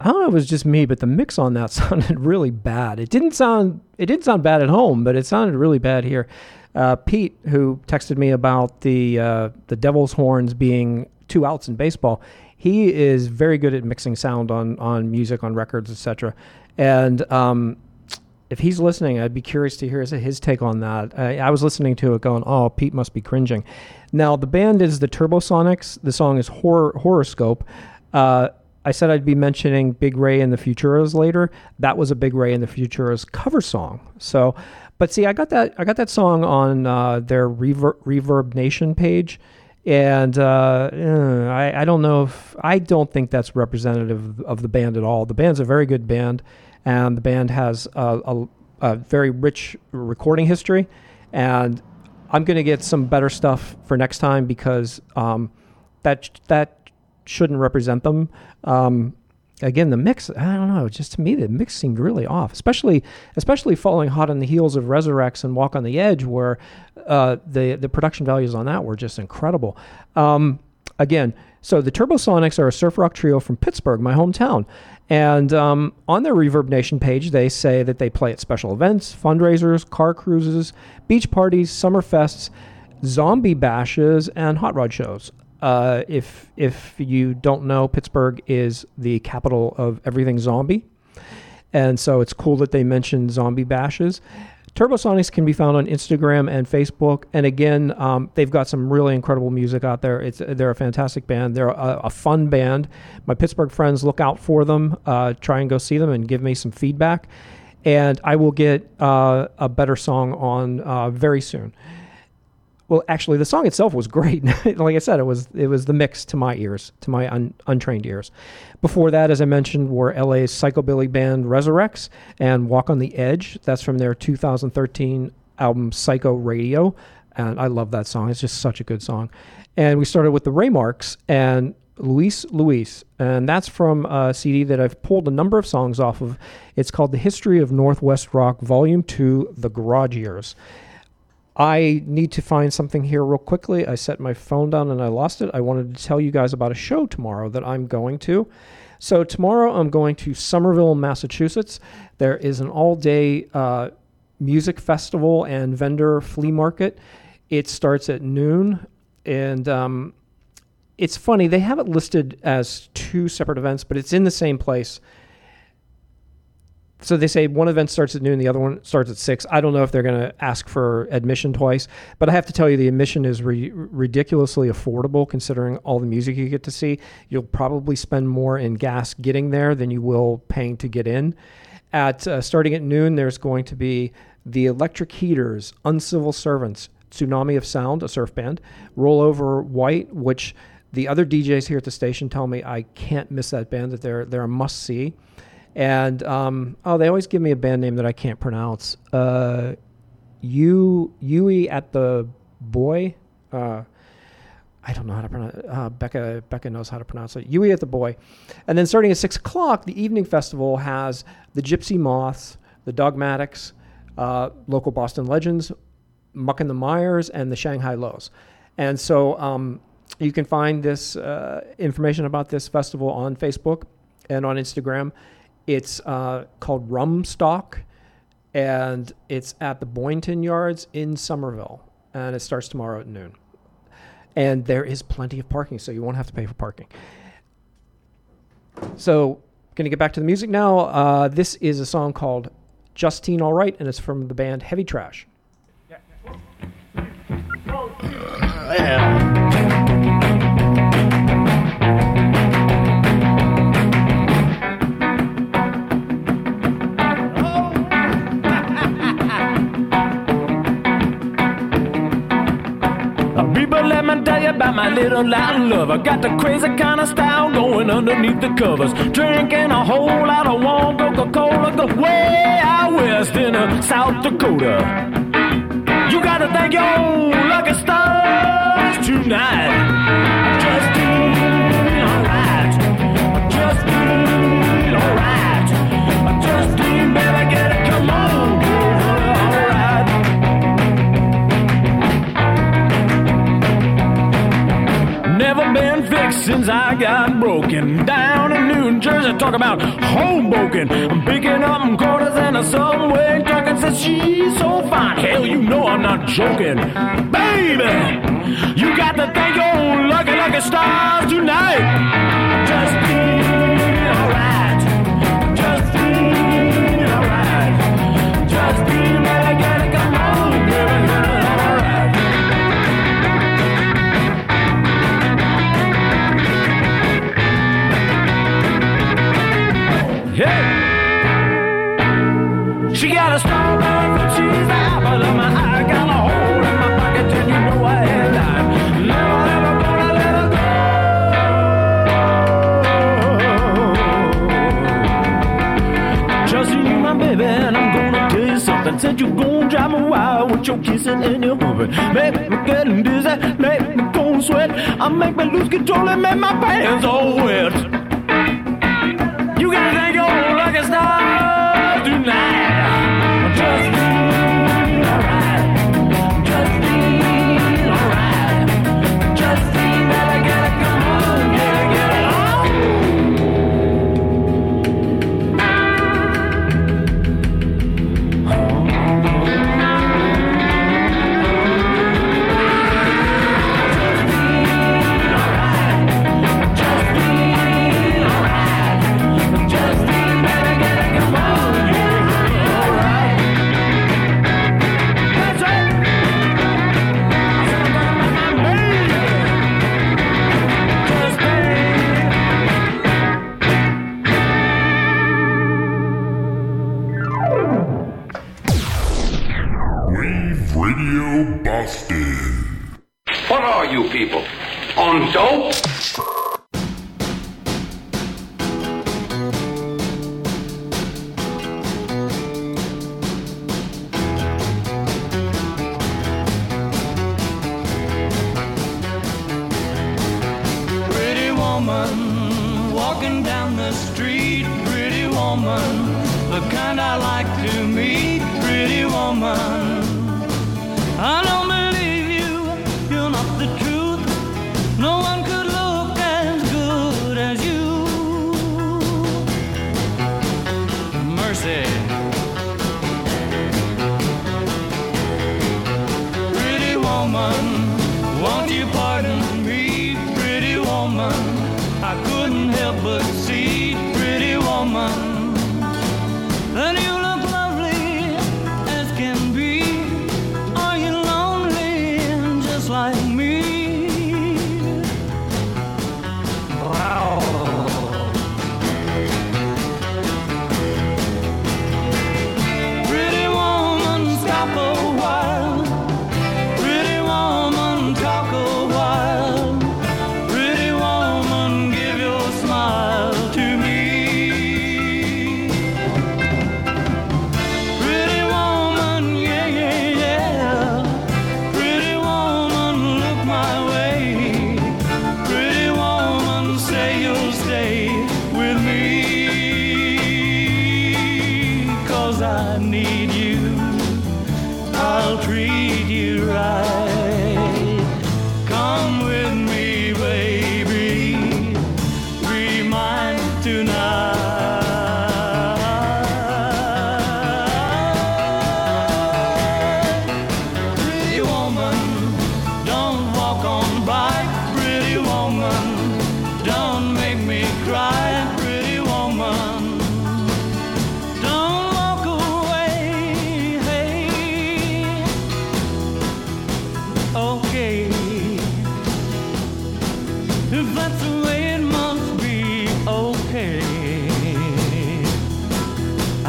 I don't know if it was just me, but the mix on that (laughs) sounded really bad. It didn't sound it didn't sound bad at home, but it sounded really bad here. Uh, Pete, who texted me about the uh, the Devil's horns being two outs in baseball, he is very good at mixing sound on on music, on records, etc. And um, if he's listening, I'd be curious to hear his, his take on that. I, I was listening to it, going, "Oh, Pete must be cringing." Now the band is the Turbosonics. The song is Hor- Horoscope. Uh, I said I'd be mentioning Big Ray and the Futuras later. That was a Big Ray and the Futuras cover song. So, but see, I got that I got that song on uh, their Reverb, Reverb Nation page, and uh, eh, I, I don't know if I don't think that's representative of the band at all. The band's a very good band, and the band has a, a, a very rich recording history, and I'm going to get some better stuff for next time because um, that that shouldn't represent them. Um, again, the mix, I don't know, just to me, the mix seemed really off, especially especially following hot on the heels of Rezurex and Walk on the Edge, where uh, the, the production values on that were just incredible. Um, again, so the Turbosonics are a surf rock trio from Pittsburgh, my hometown. And um, on their Reverb Nation page, they say that they play at special events, fundraisers, car cruises, beach parties, summer fests, zombie bashes, and hot rod shows. Uh, if if you don't know, Pittsburgh is the capital of everything zombie, and so it's cool that they mentioned zombie bashes. Turbosonics can be found on Instagram and Facebook, and again, um, they've got some really incredible music out there. It's they're a fantastic band. They're a, a fun band. My Pittsburgh friends look out for them. Uh, try and go see them and give me some feedback, and I will get uh, a better song on uh, very soon. Well, actually, the song itself was great. (laughs) like I said, it was it was the mix to my ears, to my un, untrained ears. Before that, as I mentioned, were LA's psychobilly band Rezurex and Walk on the Edge. That's from their 2013 album Psycho Radio, and I love that song. It's just such a good song. And we started with the Raymarks and Louie Louie, and that's from a CD that I've pulled a number of songs off of. It's called The History of Northwest Rock, Volume Two: The Garage Years. I need to find something here real quickly. I set my phone down and I lost it. I wanted to tell you guys about a show tomorrow that I'm going to. So, tomorrow I'm going to Somerville, Massachusetts. There is an all day uh, music festival and vendor flea market. It starts at noon. And um, it's funny, they have it listed as two separate events, but it's in the same place so they say one event starts at noon, the other one starts at six. I don't know if they're going to ask for admission twice, but I have to tell you, the admission is re- ridiculously affordable considering all the music you get to see. You'll probably spend more in gas getting there than you will paying to get in. At uh, starting at noon, there's going to be the Electric Heaters, Uncivil Servants, Tsunami of Sound, a surf band, Rollover White, which the other DJs here at the station tell me I can't miss that band; that they're they're a must see. And um, oh, they always give me a band name that I can't pronounce. Uh, Yui at the boy. Uh, I don't know how to pronounce. Uh, Becca Becca knows how to pronounce it. Yui at the boy, and then starting at six o'clock, the evening festival has the Gypsy Moths, the Dogmatics, uh, local Boston legends, Muck and the Mires, and the Shang Hi Los. And so um, you can find this uh, information about this festival on Facebook and on Instagram. It's uh, called Rumstock, and it's at the Boynton Yards in Somerville, and it starts tomorrow at noon. And there is plenty of parking, so you won't have to pay for parking. So, gonna get back to the music now. Uh, this is a song called Justine All Right, and it's from the band Heavy Trash. People, let me tell you about my little Latin lover. Got the crazy kind of style going underneath the covers. Drinking a whole lot of warm Coca-Cola. The way out west in uh, South Dakota. You gotta thank your lucky stars tonight. Just back since I got broken. Down in New Jersey, talk about Hoboken. I'm picking up quarters and a subway talking says she's so fine. Hell, you know I'm not joking. Baby, you got to thank your lucky, lucky stars tonight. Said, said you gon' drive me wild with your kissing and your moving. Make me get dizzy, make me go sweat. I make me lose control and make my pants all wet.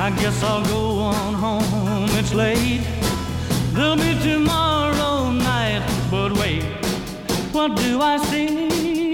I guess I'll go on home. It's late. There'll be tomorrow night. But wait, what do I see?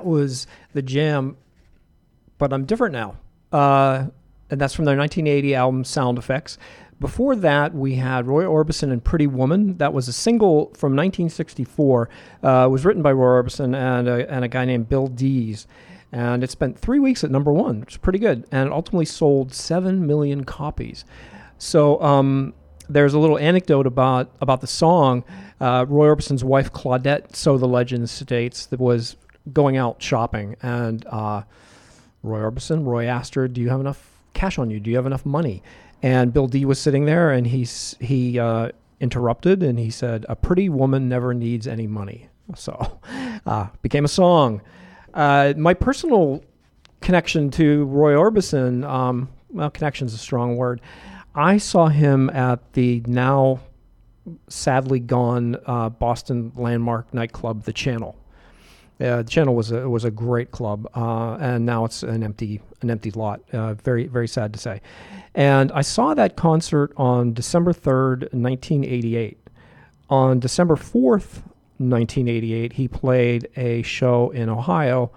That was the jam, but I'm different now. Uh, and that's from their 1980 album Sound Effects. Before that, we had Roy Orbison and Pretty Woman. That was a single from 1964. Uh, it was written by Roy Orbison and a, and a guy named Bill Dees. And it spent three weeks at number one, which is pretty good. And it ultimately sold 7 million copies. So um, there's a little anecdote about, about the song. Uh, Roy Orbison's wife, Claudette, so the legend states, that was going out shopping. And uh, Roy Orbison, Roy asked her, Do you have enough cash on you? Do you have enough money? And Bill Dees was sitting there and he's, he uh, interrupted and he said, A pretty woman never needs any money. So (laughs) uh, became a song. Uh, my personal connection to Roy Orbison, um, well, connection's a strong word. I saw him at the now sadly gone uh, Boston landmark nightclub, The Channel. The Channel was a was a great club, uh, and now it's an empty an empty lot. Uh, very very sad to say. And I saw that concert on December third, nineteen eighty eight. On December fourth, nineteen eighty eight, he played a show in Ohio,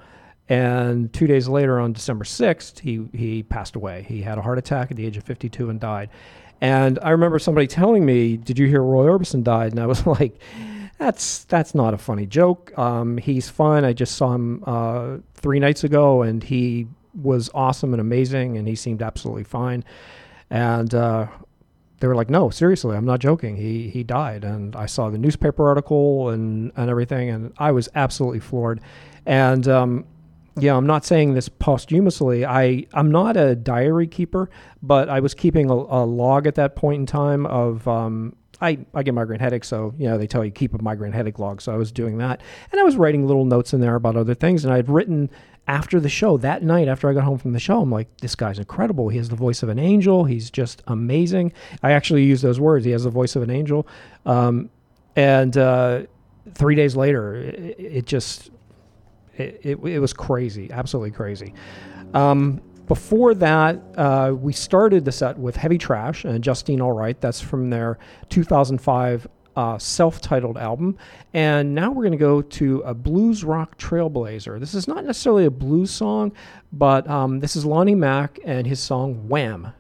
and two days later, on December sixth, he he passed away. He had a heart attack at the age of fifty two and died. And I remember somebody telling me, "Did you hear Roy Orbison died?" And I was (laughs) like that's that's not a funny joke. Um, he's fun. I just saw him uh, three nights ago, and he was awesome and amazing, and he seemed absolutely fine. And uh, they were like, "No, seriously, I'm not joking. He he died." And I saw the newspaper article and and everything, and I was absolutely floored. And um, yeah, I'm not saying this posthumously. I I'm not a diary keeper, but I was keeping a, a log at that point in time of um, I, I get migraine headaches, so you know they tell you keep a migraine headache log. So I was doing that, and I was writing little notes in there about other things. And I had written after the show that night, after I got home from the show, I'm like, this guy's incredible. He has the voice of an angel. He's just amazing. I actually use those words. He has the voice of an angel. Um, and uh, three days later, it, it just it, it, it was crazy, absolutely crazy. Um, before that, uh, we started the set with Heavy Trash and Justine Alright. That's from their 2005 uh, self titled album. And now we're going to go to a blues rock trailblazer. This is not necessarily a blues song, but um, this is Lonnie Mack and his song Wham.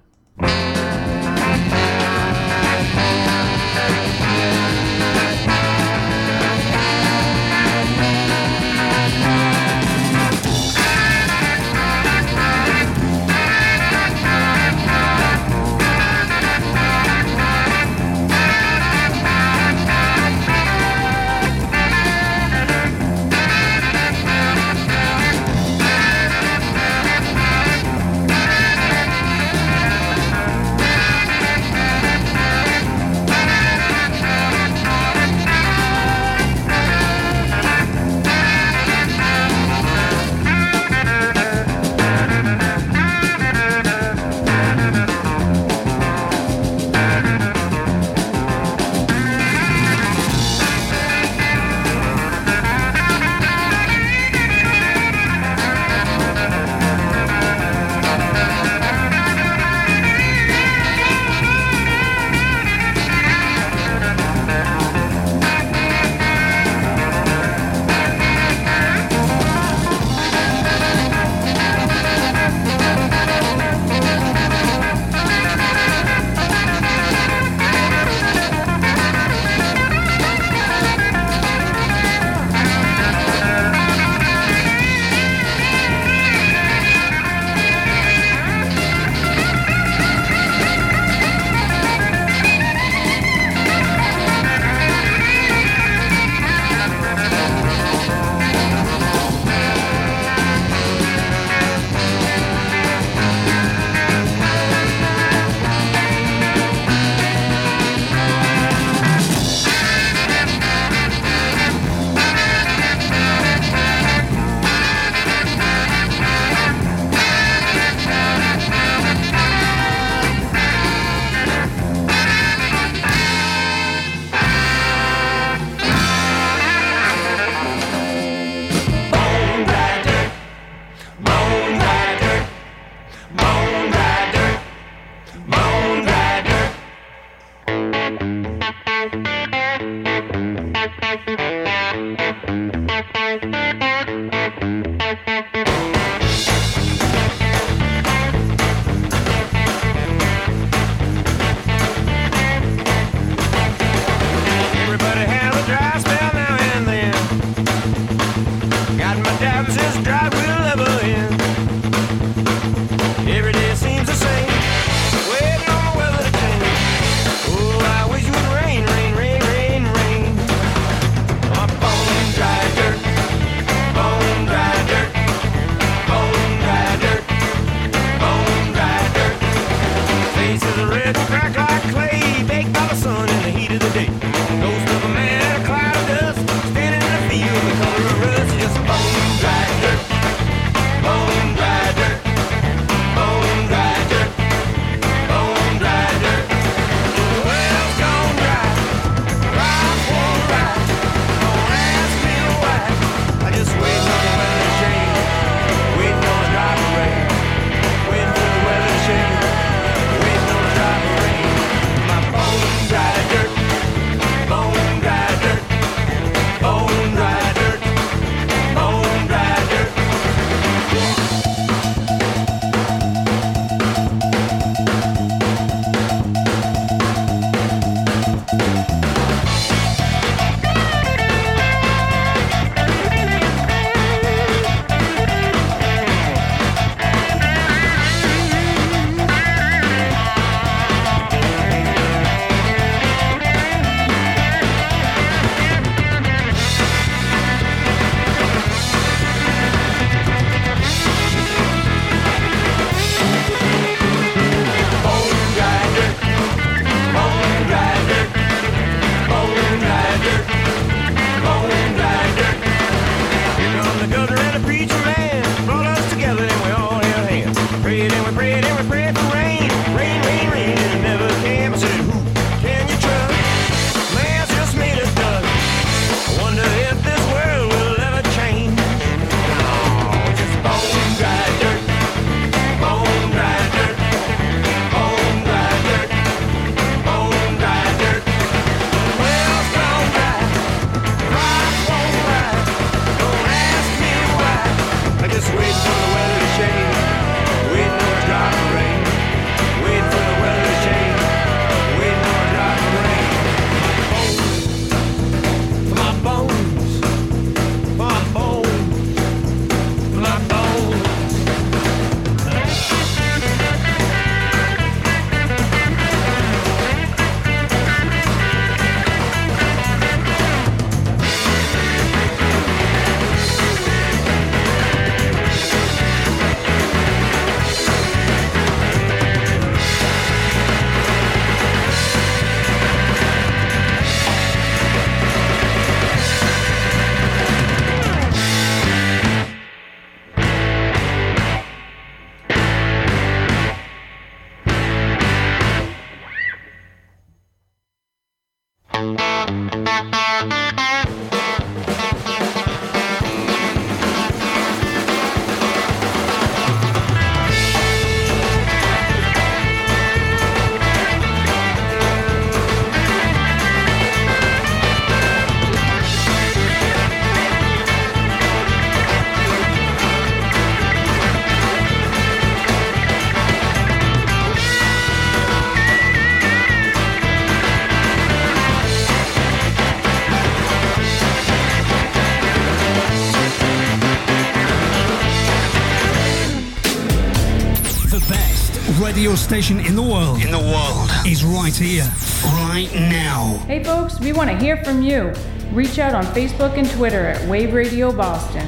radio station in the world. In the world. Is right here, right now. Hey folks, we want to hear from you. Reach out on Facebook and Twitter at Wave Radio Boston.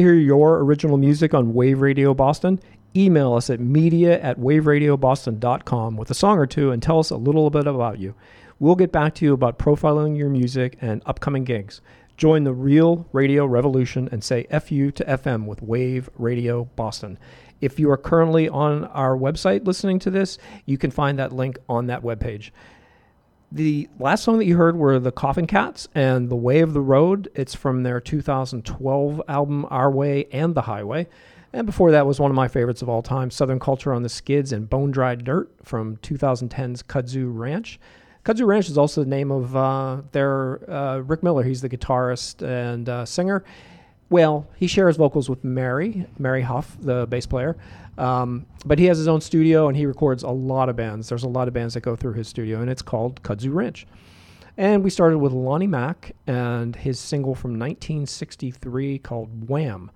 To hear your original music on Wave Radio Boston? Email us at media at waveradioboston.com with a song or two and tell us a little bit about you. We'll get back to you about profiling your music and upcoming gigs. Join the real radio revolution and say FU to FM with Wave Radio Boston. If you are currently on our website listening to this, you can find that link on that webpage. The last song that you heard were the Coffin Cats and The Way of the Road. It's from their 2012 album Our Way and the Highway. And before that was one of my favorites of all time, Southern Culture on the Skids and Bone Dry Dirt from 2010's Kudzu Ranch. Kudzu Ranch is also the name of uh, their uh, Rick Miller. He's the guitarist and uh, singer. Well, he shares vocals with Mary, Mary Huff, the bass player. Um, but he has his own studio and he records a lot of bands. There's a lot of bands that go through his studio, and it's called Kudzu Ranch. And we started with Lonnie Mack and his single from 1963 called Wham.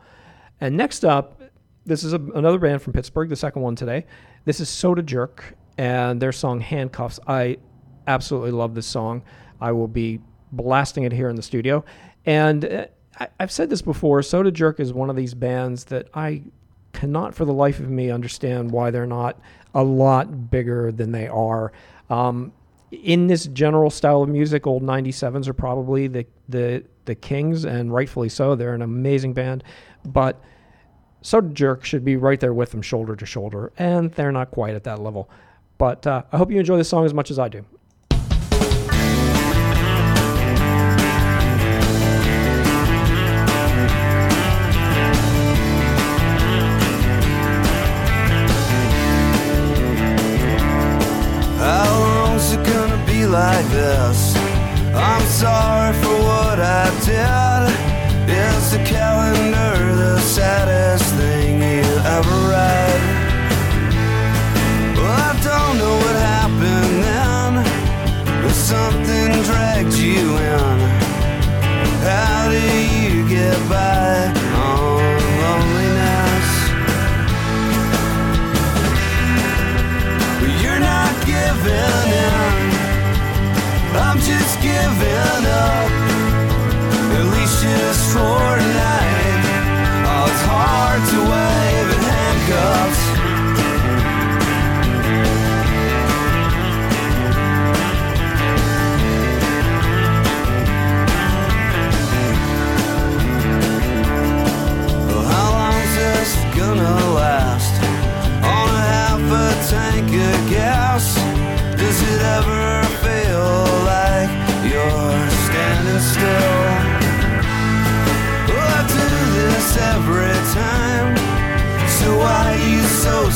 And next up, this is a, another band from Pittsburgh, the second one today. This is Soda Jerk and their song Handcuffs. I absolutely love this song. I will be blasting it here in the studio. And uh, I, I've said this before Soda Jerk is one of these bands that I cannot for the life of me understand why they're not a lot bigger than they are. Um, in this general style of music, old 97s are probably the, the, the kings, and rightfully so. They're an amazing band. But Soda Jerk should be right there with them, shoulder to shoulder, and they're not quite at that level. But uh, I hope you enjoy this song as much as I do. I'm sorry for what I did. Is the calendar the saddest thing you ever read? Well, I don't know what happened then, but something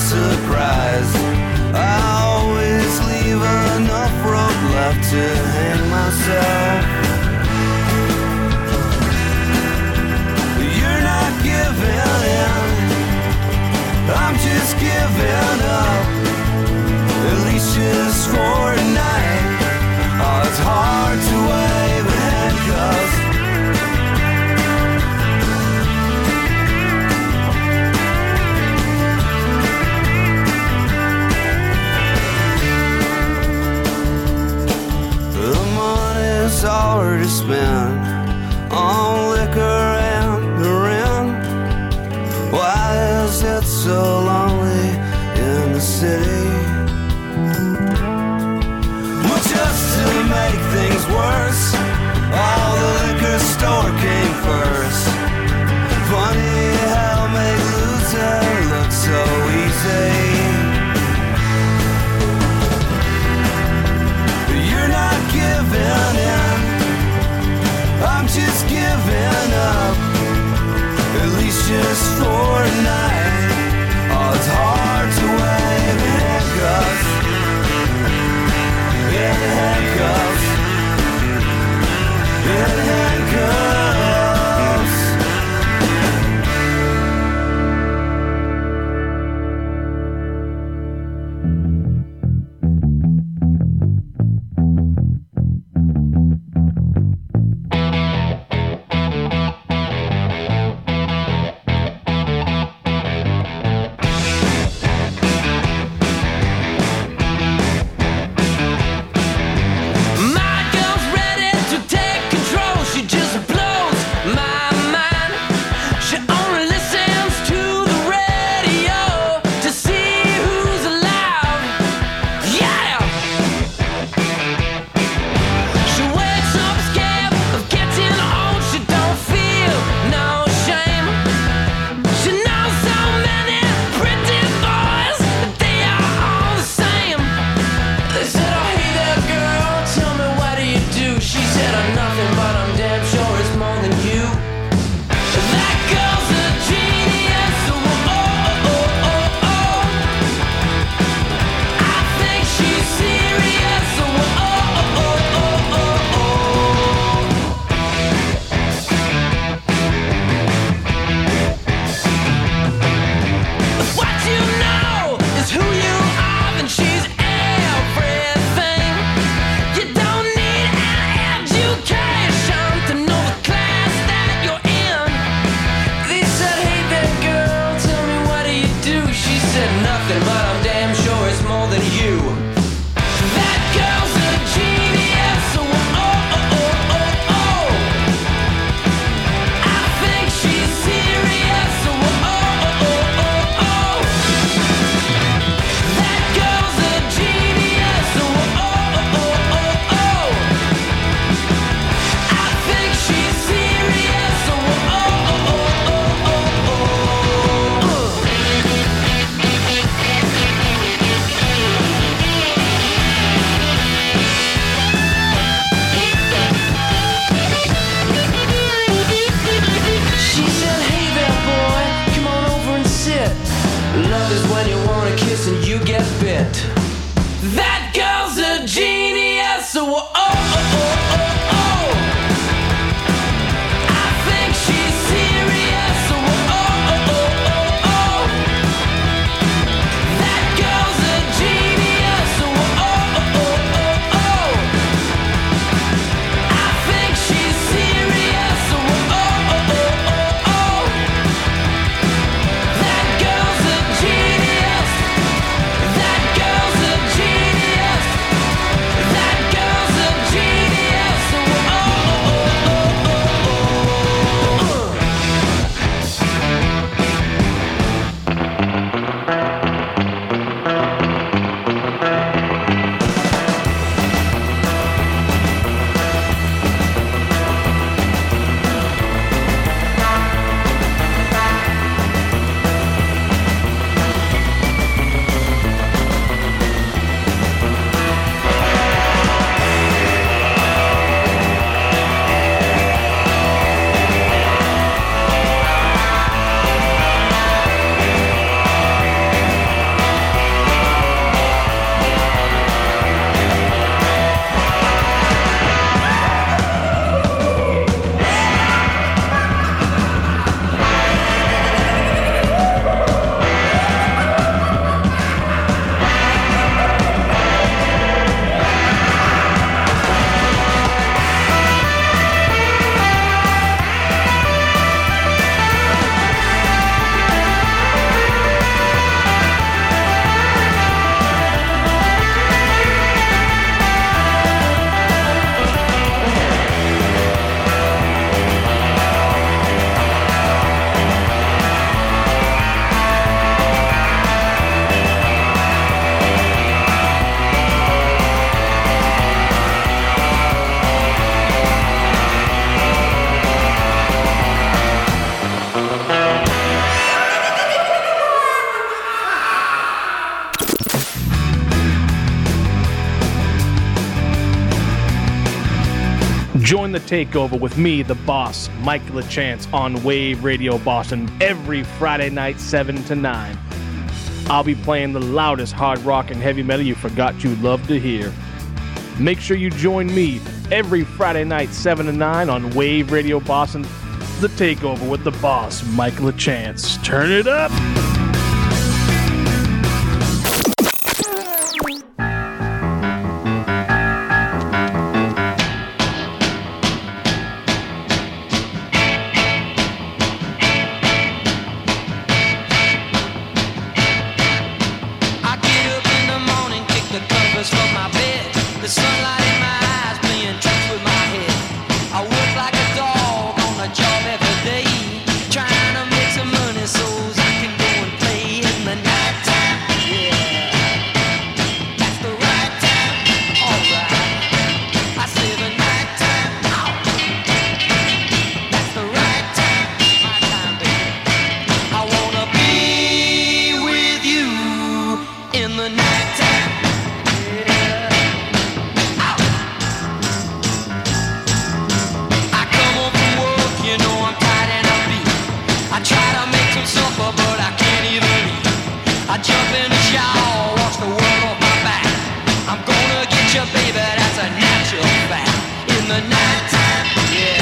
so surprised? I always leave enough rope left to already destroy. Takeover with me, the boss, Mike LaChance, on Wave Radio Boston every Friday night, 7 to 9. I'll be playing the loudest hard rock and heavy metal you forgot you love to hear. Make sure you join me every Friday night, 7 to 9, on Wave Radio Boston, The Takeover with the boss, Mike LaChance. Turn it up! the night. Yeah.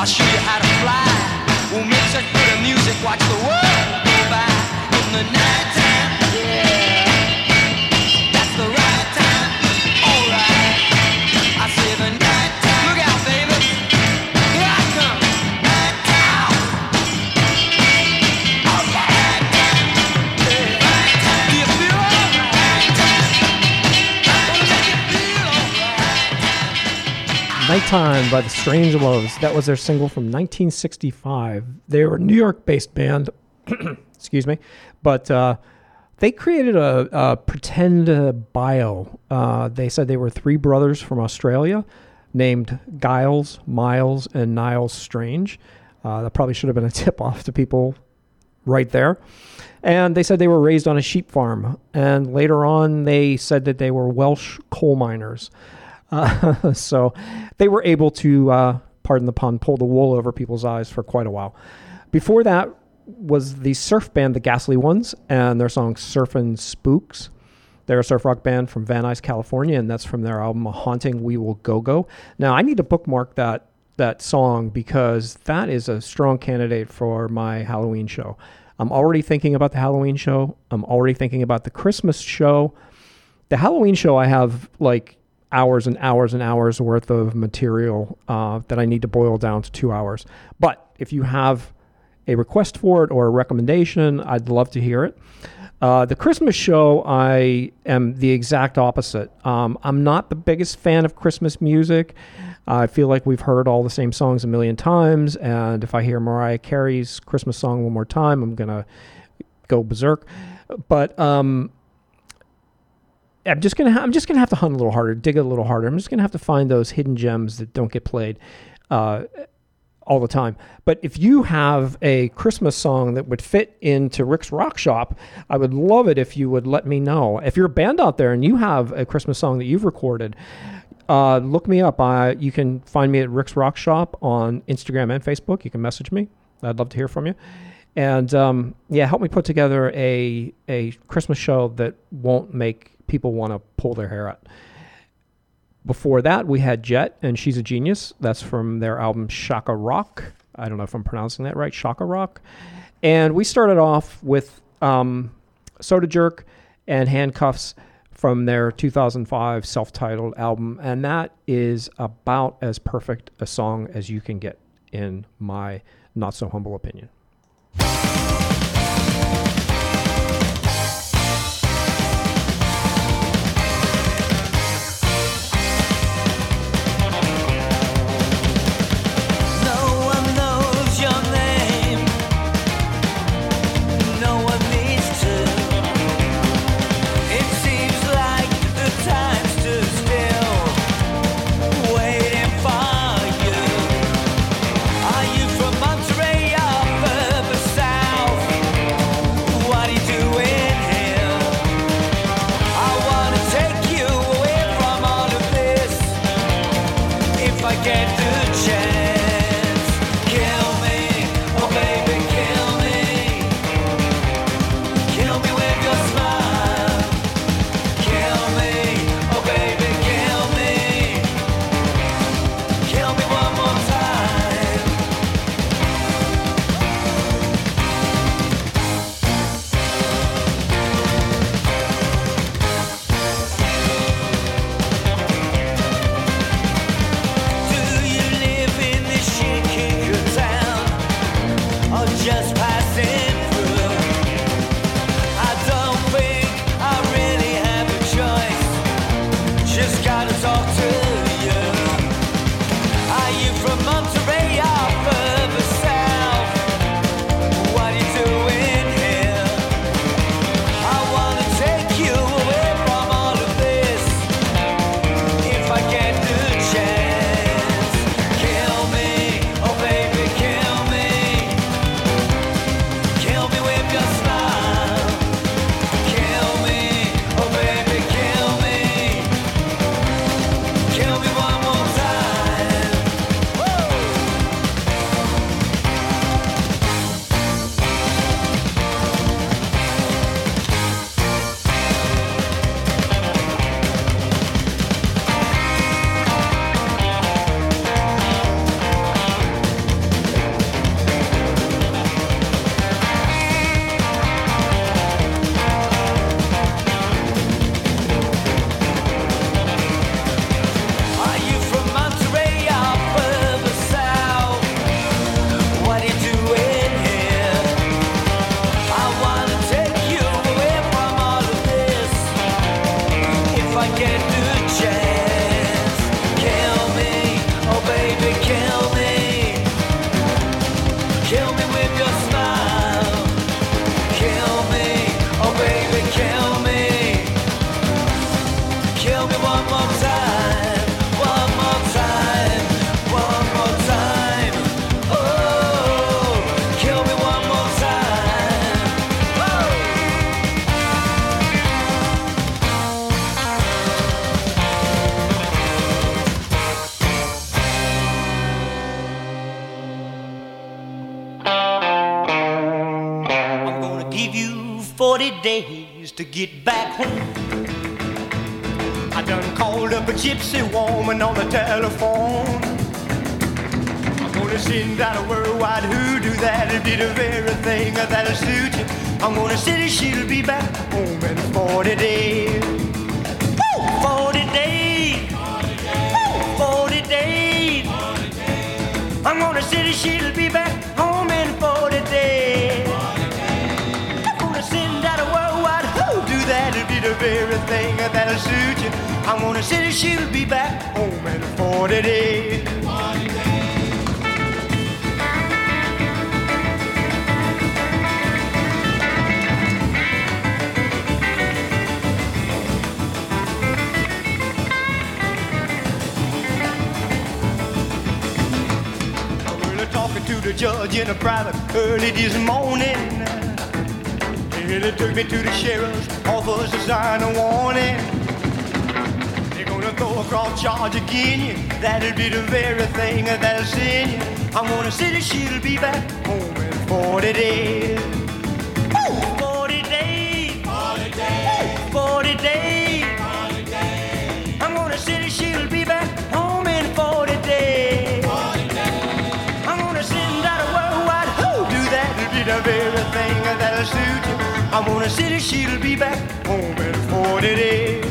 I'll show you how to fly. We'll make such good music, watch the Nighttime by the Strangeloves. That was their single from 1965. They were a New York based band. (clears throat) Excuse me. But uh, they created a, a pretend uh, bio. Uh, they said they were three brothers from Australia named Giles, Miles, and Niles Strange. Uh, that probably should have been a (laughs) tip off to people right there. And they said they were raised on a sheep farm. And later on, they said that they were Welsh coal miners. (laughs) So they were able to, uh, pardon the pun, pull the wool over people's eyes for quite a while. Before that was the surf band, the Ghastly Ones, and their song Surfin' Spooks. They're a surf rock band from Van Nuys, California, and that's from their album Haunting We Will Go Go. Now, I need to bookmark that that song because that is a strong candidate for my Halloween show. I'm already thinking about the Halloween show. I'm already thinking about the Christmas show. The Halloween show, I have like hours and hours and hours worth of material uh, that I need to boil down to two hours. But if you have a request for it or a recommendation, I'd love to hear it. Uh, the Christmas show, I am the exact opposite. Um, I'm not the biggest fan of Christmas music. I feel like we've heard all the same songs a million times, and if I hear Mariah Carey's Christmas song one more time, I'm gonna go berserk. But um, I'm just gonna ha- I'm just gonna have to hunt a little harder, dig a little harder. I'm just gonna have to find those hidden gems that don't get played uh, all the time. But if you have a Christmas song that would fit into Rick's Rock Shop, I would love it if you would let me know. If you're a band out there and you have a Christmas song that you've recorded, uh, look me up. I, you can find me at Rick's Rock Shop on Instagram and Facebook. You can message me. I'd love to hear from you. And um, yeah, help me put together a a Christmas show that won't make people want to pull their hair out. Before that, we had Jet and She's a Genius. That's from their album Shaka Rock. I don't know if I'm pronouncing that right. Shaka Rock. And we started off with um, Soda Jerk and Handcuffs from their 2005 self titled album. And that is about as perfect a song as you can get, in my not so humble opinion. I'm gonna say she'll be back home in 40 days. Woo! 40 days. Woo! 40 days. I'm gonna say she'll be back home in 40 days. I'm gonna send out a worldwide hoodoo that'll be the very thing that'll suit you. I'm gonna say she'll be back home in 40 days. Judge in a private early this morning. And they took me to the sheriff's office to sign a warning. They're gonna throw a cross charge again. That'll be the very thing that'll send you. I'm gonna say that she'll be back home in 40 days. That'll suit you. I'm gonna say that she'll be back home in 40 days.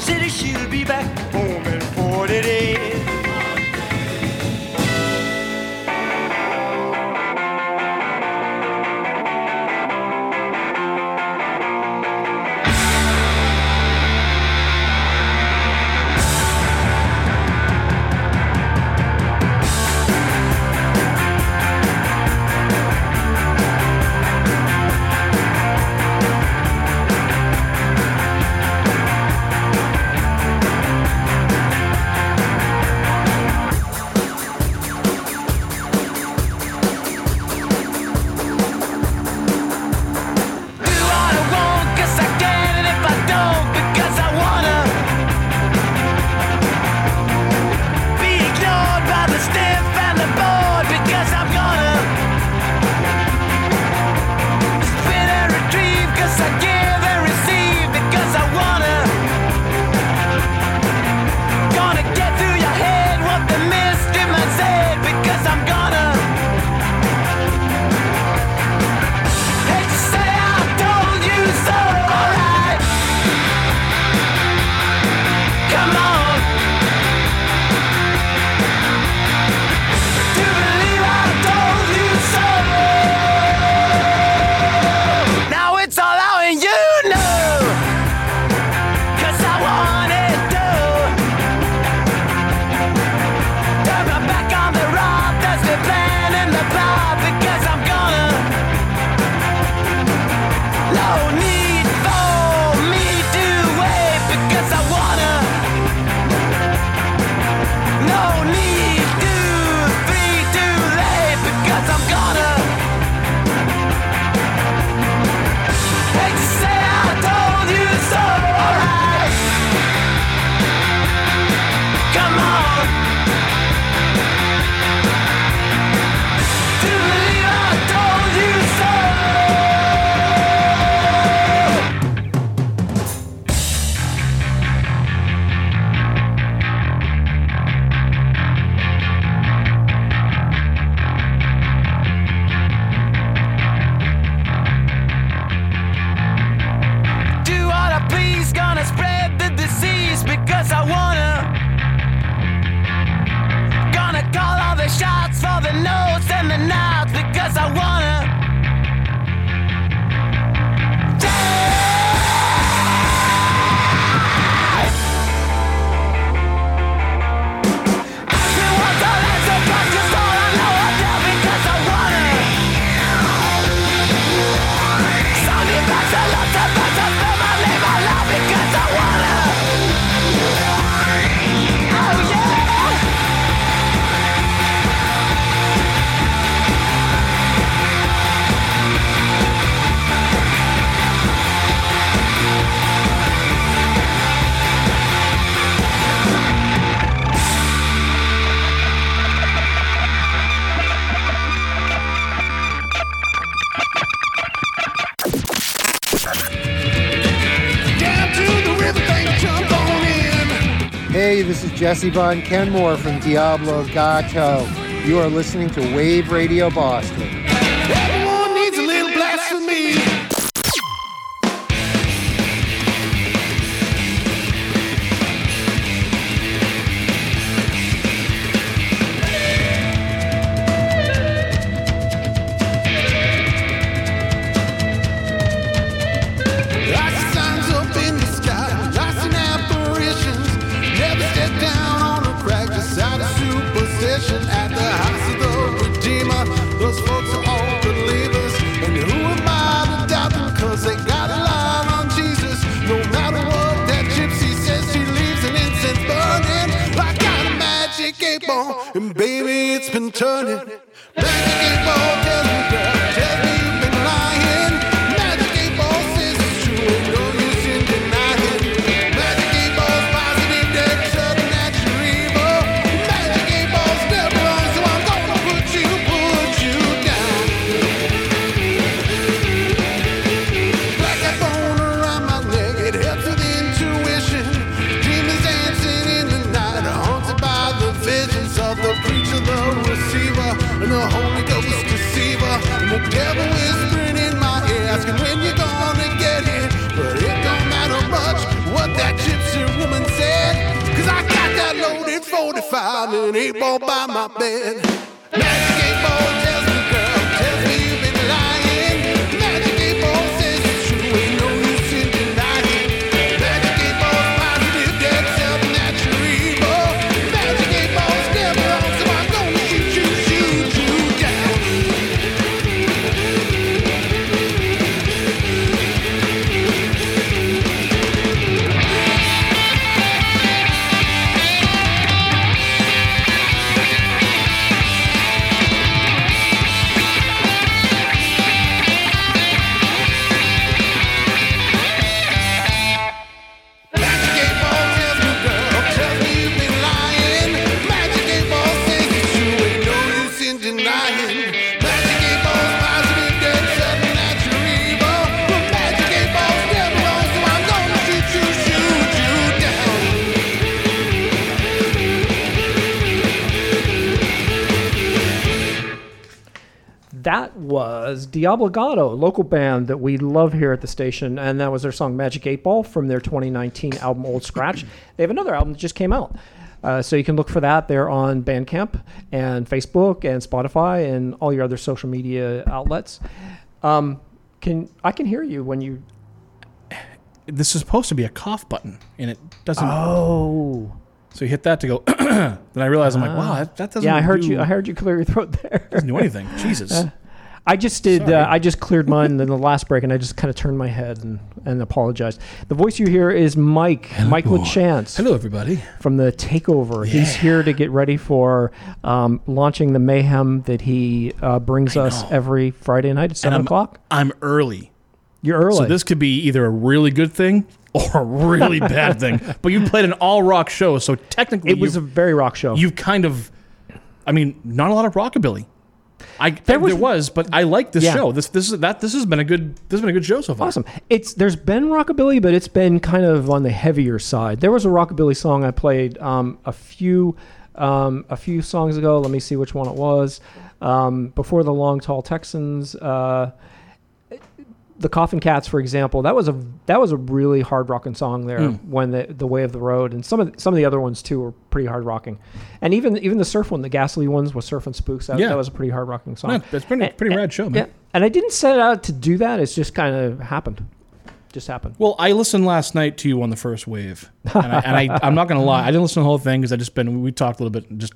Say that she'll be back Jesse Von Kenmore from Diablogato. You are listening to Wave Radio Boston. Baby, Diablogato, local band that we love here at the station, and that was their song Magic 8 Ball from their 2019 album Old Scratch. They have another album that just came out. Uh, so you can look for that. They're on Bandcamp and Facebook and Spotify and all your other social media outlets. Um, can I can hear you when you This is supposed to be a cough button, and it doesn't. Oh. So you hit that to go. (coughs) then I realize I'm like, wow, that, that doesn't. Yeah, I heard do- you. I heard you clear your throat there. Doesn't do anything. (laughs) Jesus. Uh, I just did. Uh, I just cleared mine in the last break, and I just kind of turned my head and, and apologized. The voice you hear is Mike, Mike LaChance. Hello, everybody. From the Takeover. He's here to get ready for um, launching the mayhem that he uh, brings us every Friday night at seven I'm- o'clock. I'm early. You're early. So this could be either a really good thing or a really (laughs) bad thing. But you played an all rock show, so technically It was a very rock show. You've kind of, I mean, not a lot of rockabilly. I there was, but I like this Yeah. show. This this is that this has been a good this has been a good show so far. Awesome. It's there's been rockabilly, but it's been kind of on the heavier side. There was a rockabilly song I played um, a few um, a few songs ago. Let me see which one it was. Um, before the Long Tall Texans, uh, the Coffin Cats, for example, that was a that was a really hard rocking song there. Mm. When the the Way of the Road and some of the, some of the other ones too were pretty hard rocking, and even even the surf one, the Ghastly ones, was Surfin' Spooks. That, Yeah. that was a pretty hard rocking song. Been a And- pretty and- rad show, man. Yeah, and I didn't set out to do that. It's just kind of happened. Just happened. Well, I listened last night to you on the first wave, and, I, and I, (laughs) I'm not gonna lie, I didn't listen to the whole thing because I just been we talked a little bit, and just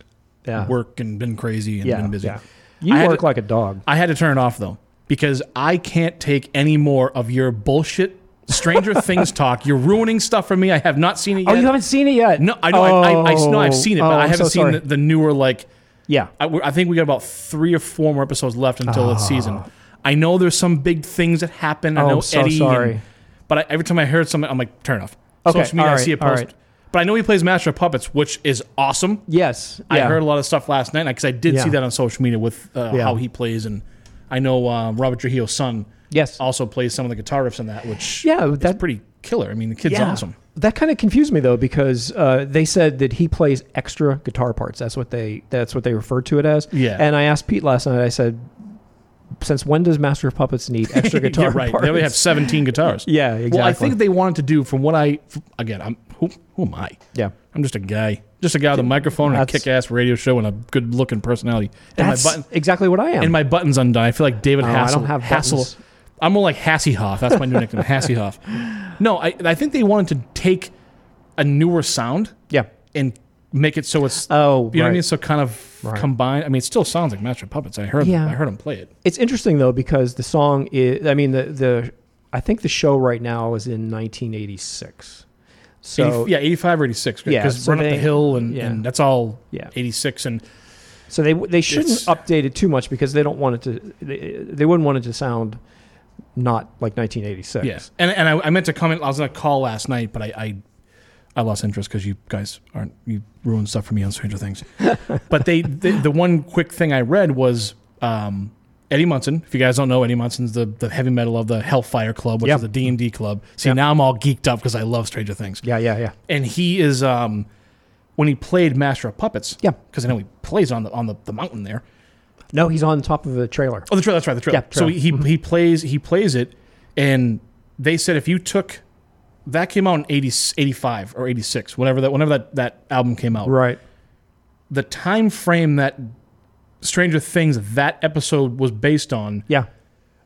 Yeah. work and been crazy and Yeah, been busy. yeah. You I work to- like a dog. I had to turn it off though because I can't take any more of your bullshit. Stranger (laughs) Things talk. You're ruining stuff for me. I have not seen it yet. Oh, you haven't seen it yet? No, I know. I, I, I know I've seen it, Oh, but I I'm haven't so seen the, the newer like. Yeah, I, I think we got about three or four more episodes left until the season. I know there's some big things that happen. I Oh, know so Eddie. and- sorry. but I, every time I heard something, I'm like, turn off. Okay, Social media, all I see a post. right. But I know he plays Master of Puppets, which is awesome. Yes, I yeah. heard a lot of stuff last night because I did see that on social media with uh, Yeah. how he plays, and I know uh, Robert Trujillo's son. Yes, also plays some of the guitar riffs on that, which Yeah, that's pretty killer. I mean, the kid's Yeah. awesome. That kind of confused me though because uh, they said that he plays extra guitar parts. That's what they that's what they referred to it as. Yeah. And I asked Pete last night. I said, since when does Master of Puppets need (laughs) extra guitar yeah, right. parts? They only have 17 guitars. (laughs) Yeah, exactly. Well, I think they wanted to do, from what I, again, I'm who, who am I? Yeah. I'm just a guy. Just a guy with a microphone and a That's- kick ass radio show and a good looking personality. And That's my button, exactly what I am. and my button's undone. I feel like David Oh, I Hassel. don't have Hassel. buttons. I'm more like Hasselhoff. That's my new nickname, (laughs) Hasselhoff. No, I, I think they wanted to take a newer sound yeah. and make it so it's, Oh, you know what I right. mean? So kind of Right. combined. I mean, it still sounds like Master of Puppets. I heard, Yeah. I heard him play it. It's interesting though because the song is. I mean the the I think the show right now is in 1986. So 80 yeah, 85 or 86. Yeah, Because so Run Up they- the Hill and, yeah. and that's all Yeah. 86. And So they they shouldn't update it too much because they don't want it to. They, they wouldn't want it to sound not like 1986. Yeah, and and I, I meant to comment. I was on a call last night, but I I, I lost interest because you guys aren't you ruined stuff for me on Stranger Things. (laughs) but they the, the one quick thing I read was um, Eddie Munson. If you guys don't know, Eddie Munson's the the heavy metal of the Hellfire Club, which Yeah. is the D and D club. See, Yeah. now I'm all geeked up because I love Stranger Things. Yeah, yeah, yeah. And he is um, when he played Master of Puppets. Yeah, because I know he plays on the on the, the mountain there. No, he's on top of the trailer. Oh, the trailer. That's right. The trailer. Yeah, so trailer. he he plays he plays it, and they said if you took that came out in 80, 85 or eighty six, whatever that whenever that that album came out. Right. The time frame that Stranger Things that episode was based on. Yeah.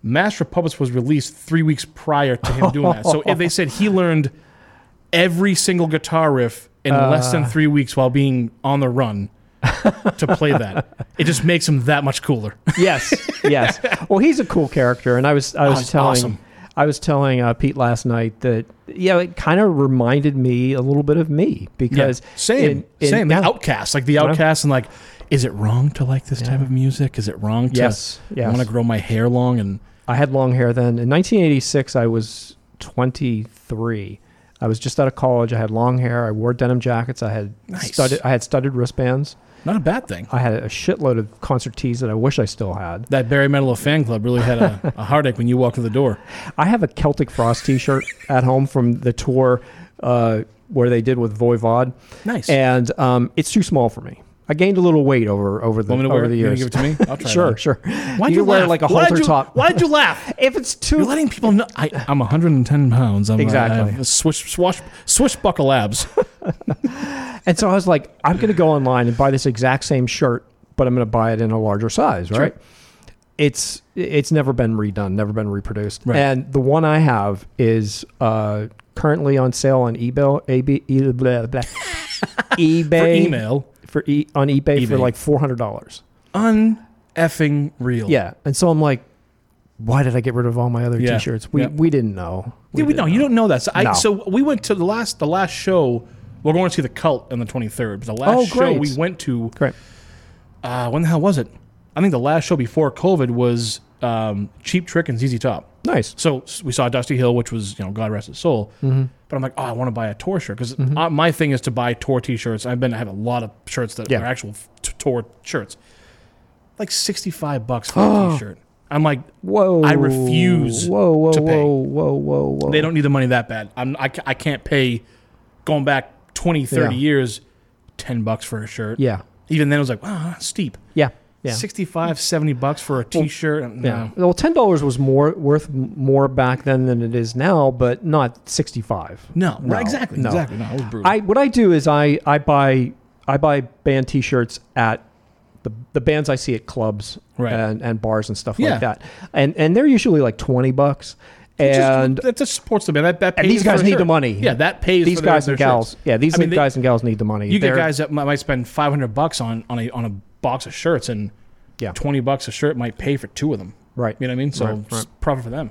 Master of Puppets was released three weeks prior to him doing that. So if they said he learned every single guitar riff in less than Uh. three weeks while being on the run to play that. It just makes him that much cooler. Yes, yes. Well, he's a cool character, and I was I Oh, was he's telling awesome. I was telling uh, Pete last night that yeah, it kind of reminded me a little bit of me because Yeah, same, in- in- same. yeah. The outcast, like the outcast, and like, is it wrong to like this type of music? Is it wrong to Yes, yes. want to grow my hair long? And I had long hair then. In 1986, I was 23. I was just out of college. I had long hair. I wore denim jackets. I had Nice. studded. I had studded wristbands. not a bad thing. I had a shitload of concert tees that I wish I still had. That Barry Manilow fan club really had a, a heartache when you walked through the door. I have a Celtic Frost T-shirt at home from the tour uh, where they did with Voivod. Nice. and um, it's too small for me. I gained a little weight over over the over wear the years. give it to me? I'll (laughs) try sure, sure. Why'd you you, wear laugh? like a Why'd halter you- top? Why'd you laugh? (laughs) If it's too, You're letting people know. I, I'm 110 pounds. I'm, Exactly. Have swish, swash, swishbuckle abs. (laughs) And so I was like, I'm going to go online and buy this exact same shirt, but I'm going to buy it in a larger size, right? Sure. It's it's never been redone, never been reproduced. Right. And the one I have is uh, currently on sale on eBay, AB, blah, blah, eBay email. For e, on eBay, for like four hundred dollars. Uneffing real. Yeah, and so I'm like, why did I get rid of all my other Yeah. T-shirts? We Yeah. we didn't know. Yeah, we didn't know you don't know that. So, I, No. so we went to the last the last show. We're going to see the Cult on the 23rd. But the last Oh, show great. we went to. Great. Uh, when the hell was it? I think the last show before COVID was um, Cheap Trick and ZZ Top. Nice. So we saw Dusty Hill, which was you know God rest his soul. Mhm. But I'm like, oh, I want to buy a tour shirt because Mhm. my thing is to buy tour T-shirts. I've been I have a lot of shirts that Yeah. are actual t- tour shirts. Like 65 bucks for a (gasps) T-shirt. I'm like, Whoa! I refuse Whoa! Whoa! to pay. Whoa! Whoa! Whoa! Whoa! They don't need the money that bad. I'm, I, I can't pay going back 20, 30 Yeah. years, 10 bucks for a shirt. Yeah. Even then, it was like, wow, steep. Yeah. Yeah. 65, 70 bucks for a t-shirt. Yeah. no. Well, ten dollars was more worth more back then than it is now, but not sixty five. No, right, exactly, exactly. No, it was brutal. I what I do is I I buy I buy band T shirts at the the bands I see at clubs Right. and, and bars and stuff Yeah. like that, and and they're usually like twenty bucks. And that just supports the band. That, that and these guys need shirt. the money. Yeah, that pays these their- guys their and gals. shirts. Yeah, these I mean, they- guys and gals need the money. You get They're- guys that might might spend 500 bucks on, on, a, on a box of shirts, and Yeah. 20 bucks a shirt might pay for two of them. Right. You know what I mean? So Right, right. profit for them.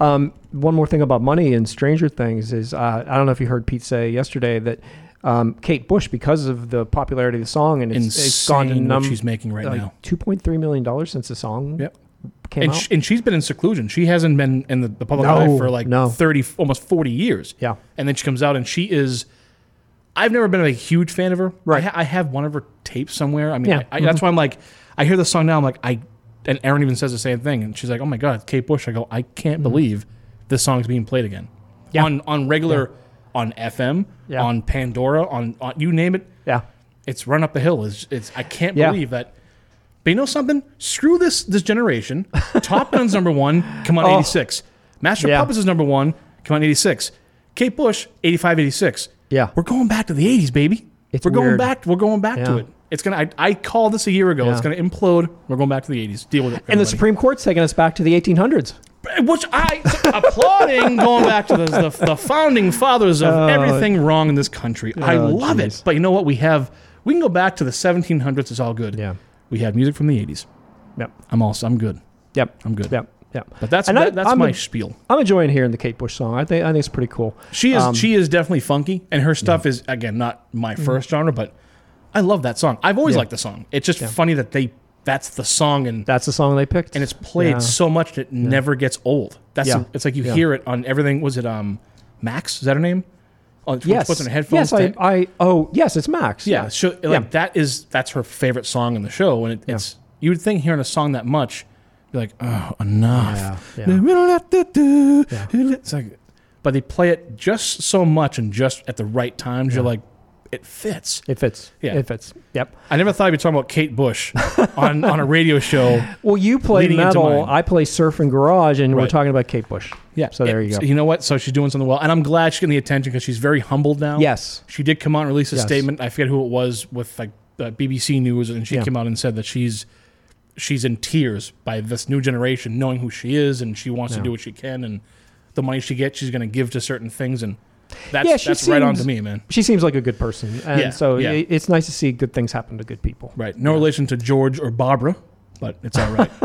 Um, one more thing about money and Stranger Things is uh, I don't know if you heard Pete say yesterday that um, Kate Bush, because of the popularity of the song, and it's, it's gone to num- she's making right now. two point three million dollars since the song Yep. came and, out. sh- and she's been in seclusion. She hasn't been in the, the public No, eye for like no. 30, almost 40 years. Yeah. And then she comes out and she is. I've never been a huge fan of her. Right. I, ha- I have one of her tapes somewhere. I mean, Yeah. I, I, that's Mhm. why I'm like, I hear the song now. I'm like, I. And Aaron even says the same thing. And she's like, oh my God, Kate Bush. I go, I can't believe this song's being played again. Mm-hmm. Yeah. On, on regular on FM, Yeah. on Pandora, on, on you name it. Yeah. It's run up the hill. It's, it's I can't Yeah. believe that. But you know something? Screw this this generation. (laughs) Top Gun's number one, come on, Oh. 86. Master Yeah. Puppets is number one, come on, 86. Kate Bush, 85, 86. Yeah. We're going back to the 80s, baby. It's we're going back. We're going back to it. It's gonna. I, I called this a year ago. It's gonna implode. We're going back to the 80s. Deal with it. And the. Supreme Court's taking us back to the 1800s. Eh, which I applauding going back to the, the, the founding fathers of Oh. everything wrong in this country. I Oh, love jeez. it. But you know what? We have we can go back to the 1700s. It's all good. Yeah. We have music from the 80s. Yep. I'm also I'm good. Yep. I'm good. Yep. Yep. But that's that, I- that's I'm my a- spiel. I'm enjoying hearing the Kate Bush song. I think I think it's pretty cool. She is Um, she is definitely funky, and her stuff is again not my first genre, but I love that song. I've always Mm-hmm. Yeah. liked the song. It's just Yeah. funny that they that's the song and That's the song they picked. and it's played Yeah. so much that it never gets old. That's Yeah. the- it's like you Yeah. hear it on everything. Was it um Max? Is that her name? Oh, Yes. puts on her headphones. Yes, I, I. Oh, yes, it's Max. yeah, Yeah. so, like Yeah. that is that's her favorite song in the show, and it, it's you would think hearing a song that much, you're like, oh, enough. Yeah, yeah. We don't have to do- It's like, but they play it just so much and just at the right times. You're like, it fits. It fits. Yeah. It fits. Yep. I never thought you'd be talking about Kate Bush (laughs) on, on a radio show. Well, you play metal. I play surf and garage, and we're talking about Kate Bush. Yeah. So there it- you go. You know what? So she's doing something well, and I'm glad she's getting the attention because she's very humbled now. Yes. She did come out and release a Yes. statement. I forget who it was with like uh, BBC News, and she Yeah. came out and said that she's she's in tears by this new generation knowing who she is, and she wants to do what she can, and the money she gets, she's going to give to certain things, and that's yeah, that's right on to me, man. She seems like a good person, and Yeah, so yeah. it's nice to see good things happen to good people. Right. No relation to George or Barbara, but it's all right. (laughs)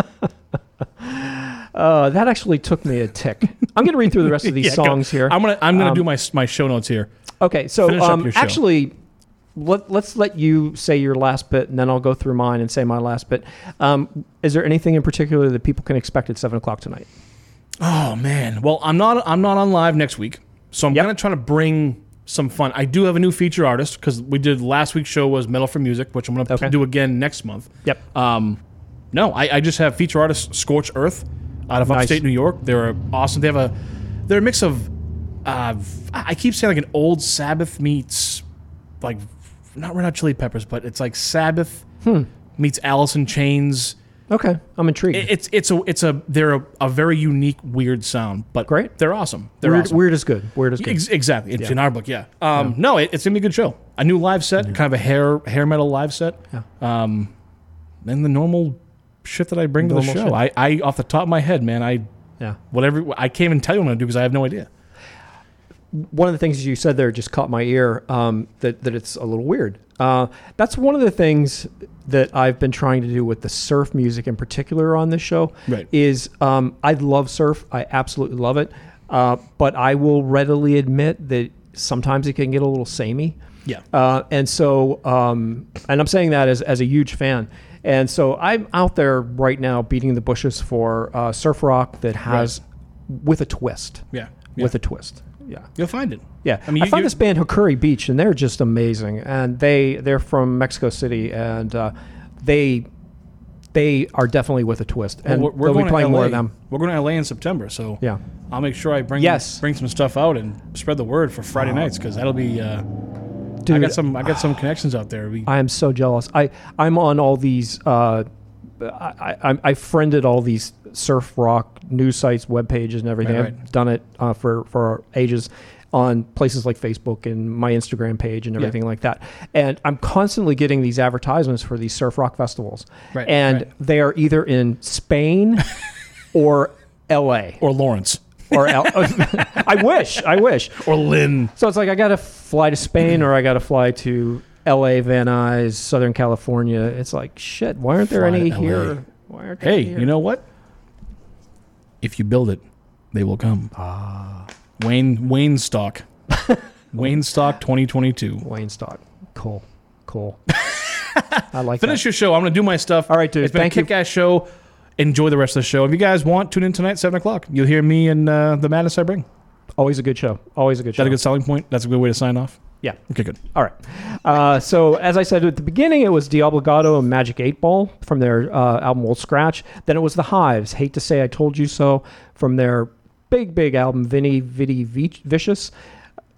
Uh, that actually took me a tick. I'm going to read through the rest of (laughs) these Yeah, go. songs here. I'm gonna I'm gonna Um, do my my show notes here. Okay, so um, actually, let, let's let you say your last bit, and then I'll go through mine and say my last bit. Um, is there anything in particular that people can expect at seven o'clock tonight? Oh man. Well, I'm not I'm not on live next week, so I'm gonna try to bring some fun. I do have a new feature artist because we did last week's show was Metal for Music, which I'm gonna do again next month. Yep. Um, no, I, I just have feature artist Scorch Earth out of Nice. upstate New York. They're awesome. They have a they're a mix of uh, I keep saying like an old Sabbath meets like not Red Hot Chili Peppers, but it's like Sabbath Hmm. meets Alice in Chains. Okay, I'm intrigued. It- It's it's a it's a they're a, a very unique weird sound, but Great. They're awesome. They're weird, awesome. weird is good. Weird is good. Ex- exactly. It's Yeah. in our book, yeah. Um, No, it, it's gonna be a good show. A new live set, kind of a hair hair metal live set. Yeah. Um, and the normal shit that I bring to the Normal show. I. I off the top of my head, man, I Yeah. whatever I can't even tell you what I'm gonna do because I have no idea. One of the things you said there just caught my ear um, that, that it's a little weird. Uh, that's one of the things that I've been trying to do with the surf music in particular on this show. Right. Is um, I love surf. I absolutely love it. Uh, but I will readily admit that sometimes it can get a little samey. Yeah. Uh, and so, um, and I'm saying that as, as a huge fan. And so I'm out there right now beating the bushes for uh, surf rock that has with a twist. Yeah. With a twist. Yeah. You'll find it. Yeah, I mean, I you- found you- this band Hikuri Beach, and they're just amazing. And they they're from Mexico City, and uh, they they are definitely with a twist. Well, And we're, we're going be playing to LA. more of them. We're going to LA in September, so Yeah. I'll make sure I bring Yes. bring some stuff out and spread the word for Friday nights because that'll be. Uh, I got some I got some (sighs) connections out there. We, I am so jealous. I I'm on all these. Uh, I, I I friended all these surf rock news sites, web pages, and everything. Right, I've done it uh, for for ages on places like Facebook and my Instagram page and Yeah. everything like that. And I'm constantly getting these advertisements for these surf rock festivals. Right, And right. they are either in Spain (laughs) or L.A. or Lawrence. or L- (laughs) I wish, I wish. Or Lynn. So it's like I got to fly to Spain or I got to fly to L.A., Van Nuys, Southern California. It's like shit. Why aren't there Fly any to here? Why aren't there Hey, any here? you know what? If you build it, they will come. Ah. Wayne Wayne stock. (laughs) Wayne stock 2022. Wayne stock. Cool, cool. (laughs) I like Finish your show. I'm going to do my stuff. All right, dude. It's been Thank a kick-ass show. Enjoy the rest of the show. If you guys want, tune in tonight, 7 o'clock. You'll hear me and uh, the madness I bring. Always a good show. Always a good Is that a good selling point? That's a good way to sign off? Yeah. Okay, good. All right. Uh, so as I said at the beginning, it was Diablogato and Magic Eight Ball from their uh, album Old Scratch. Then it was the Hives. Hate to say I told you so from their big big album Veni Vidi Vi- Vicious.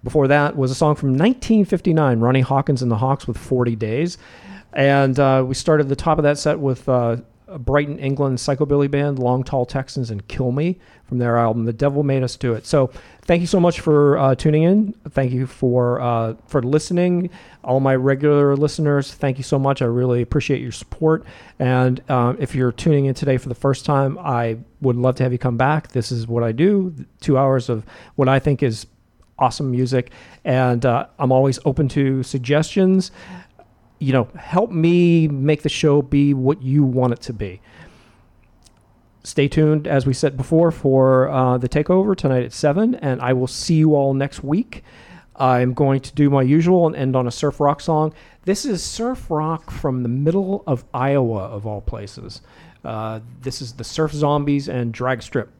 Before that was a song from 1959, Ronnie Hawkins and the Hawks with 40 Days. And uh, we started the top of that set with uh, Brighton, England psychobilly band, Long Tall Texans, and Kill Me from their album The Devil Made Us Do It. So thank you so much for uh, tuning in. Thank you for uh, for listening. All my regular listeners, thank you so much. I really appreciate your support. And um, if you're tuning in today for the first time, I would love to have you come back. This is what I do: two hours of what I think is awesome music, and uh, I'm always open to suggestions you know, help me make the show be what you want it to be. Stay tuned, as we said before, for uh, the takeover tonight at 7, and I will see you all next week. I'm going to do my usual and end on a surf rock song. This is surf rock from the middle of Iowa, of all places. Uh, this is the Surf Zombies and Drag Strip.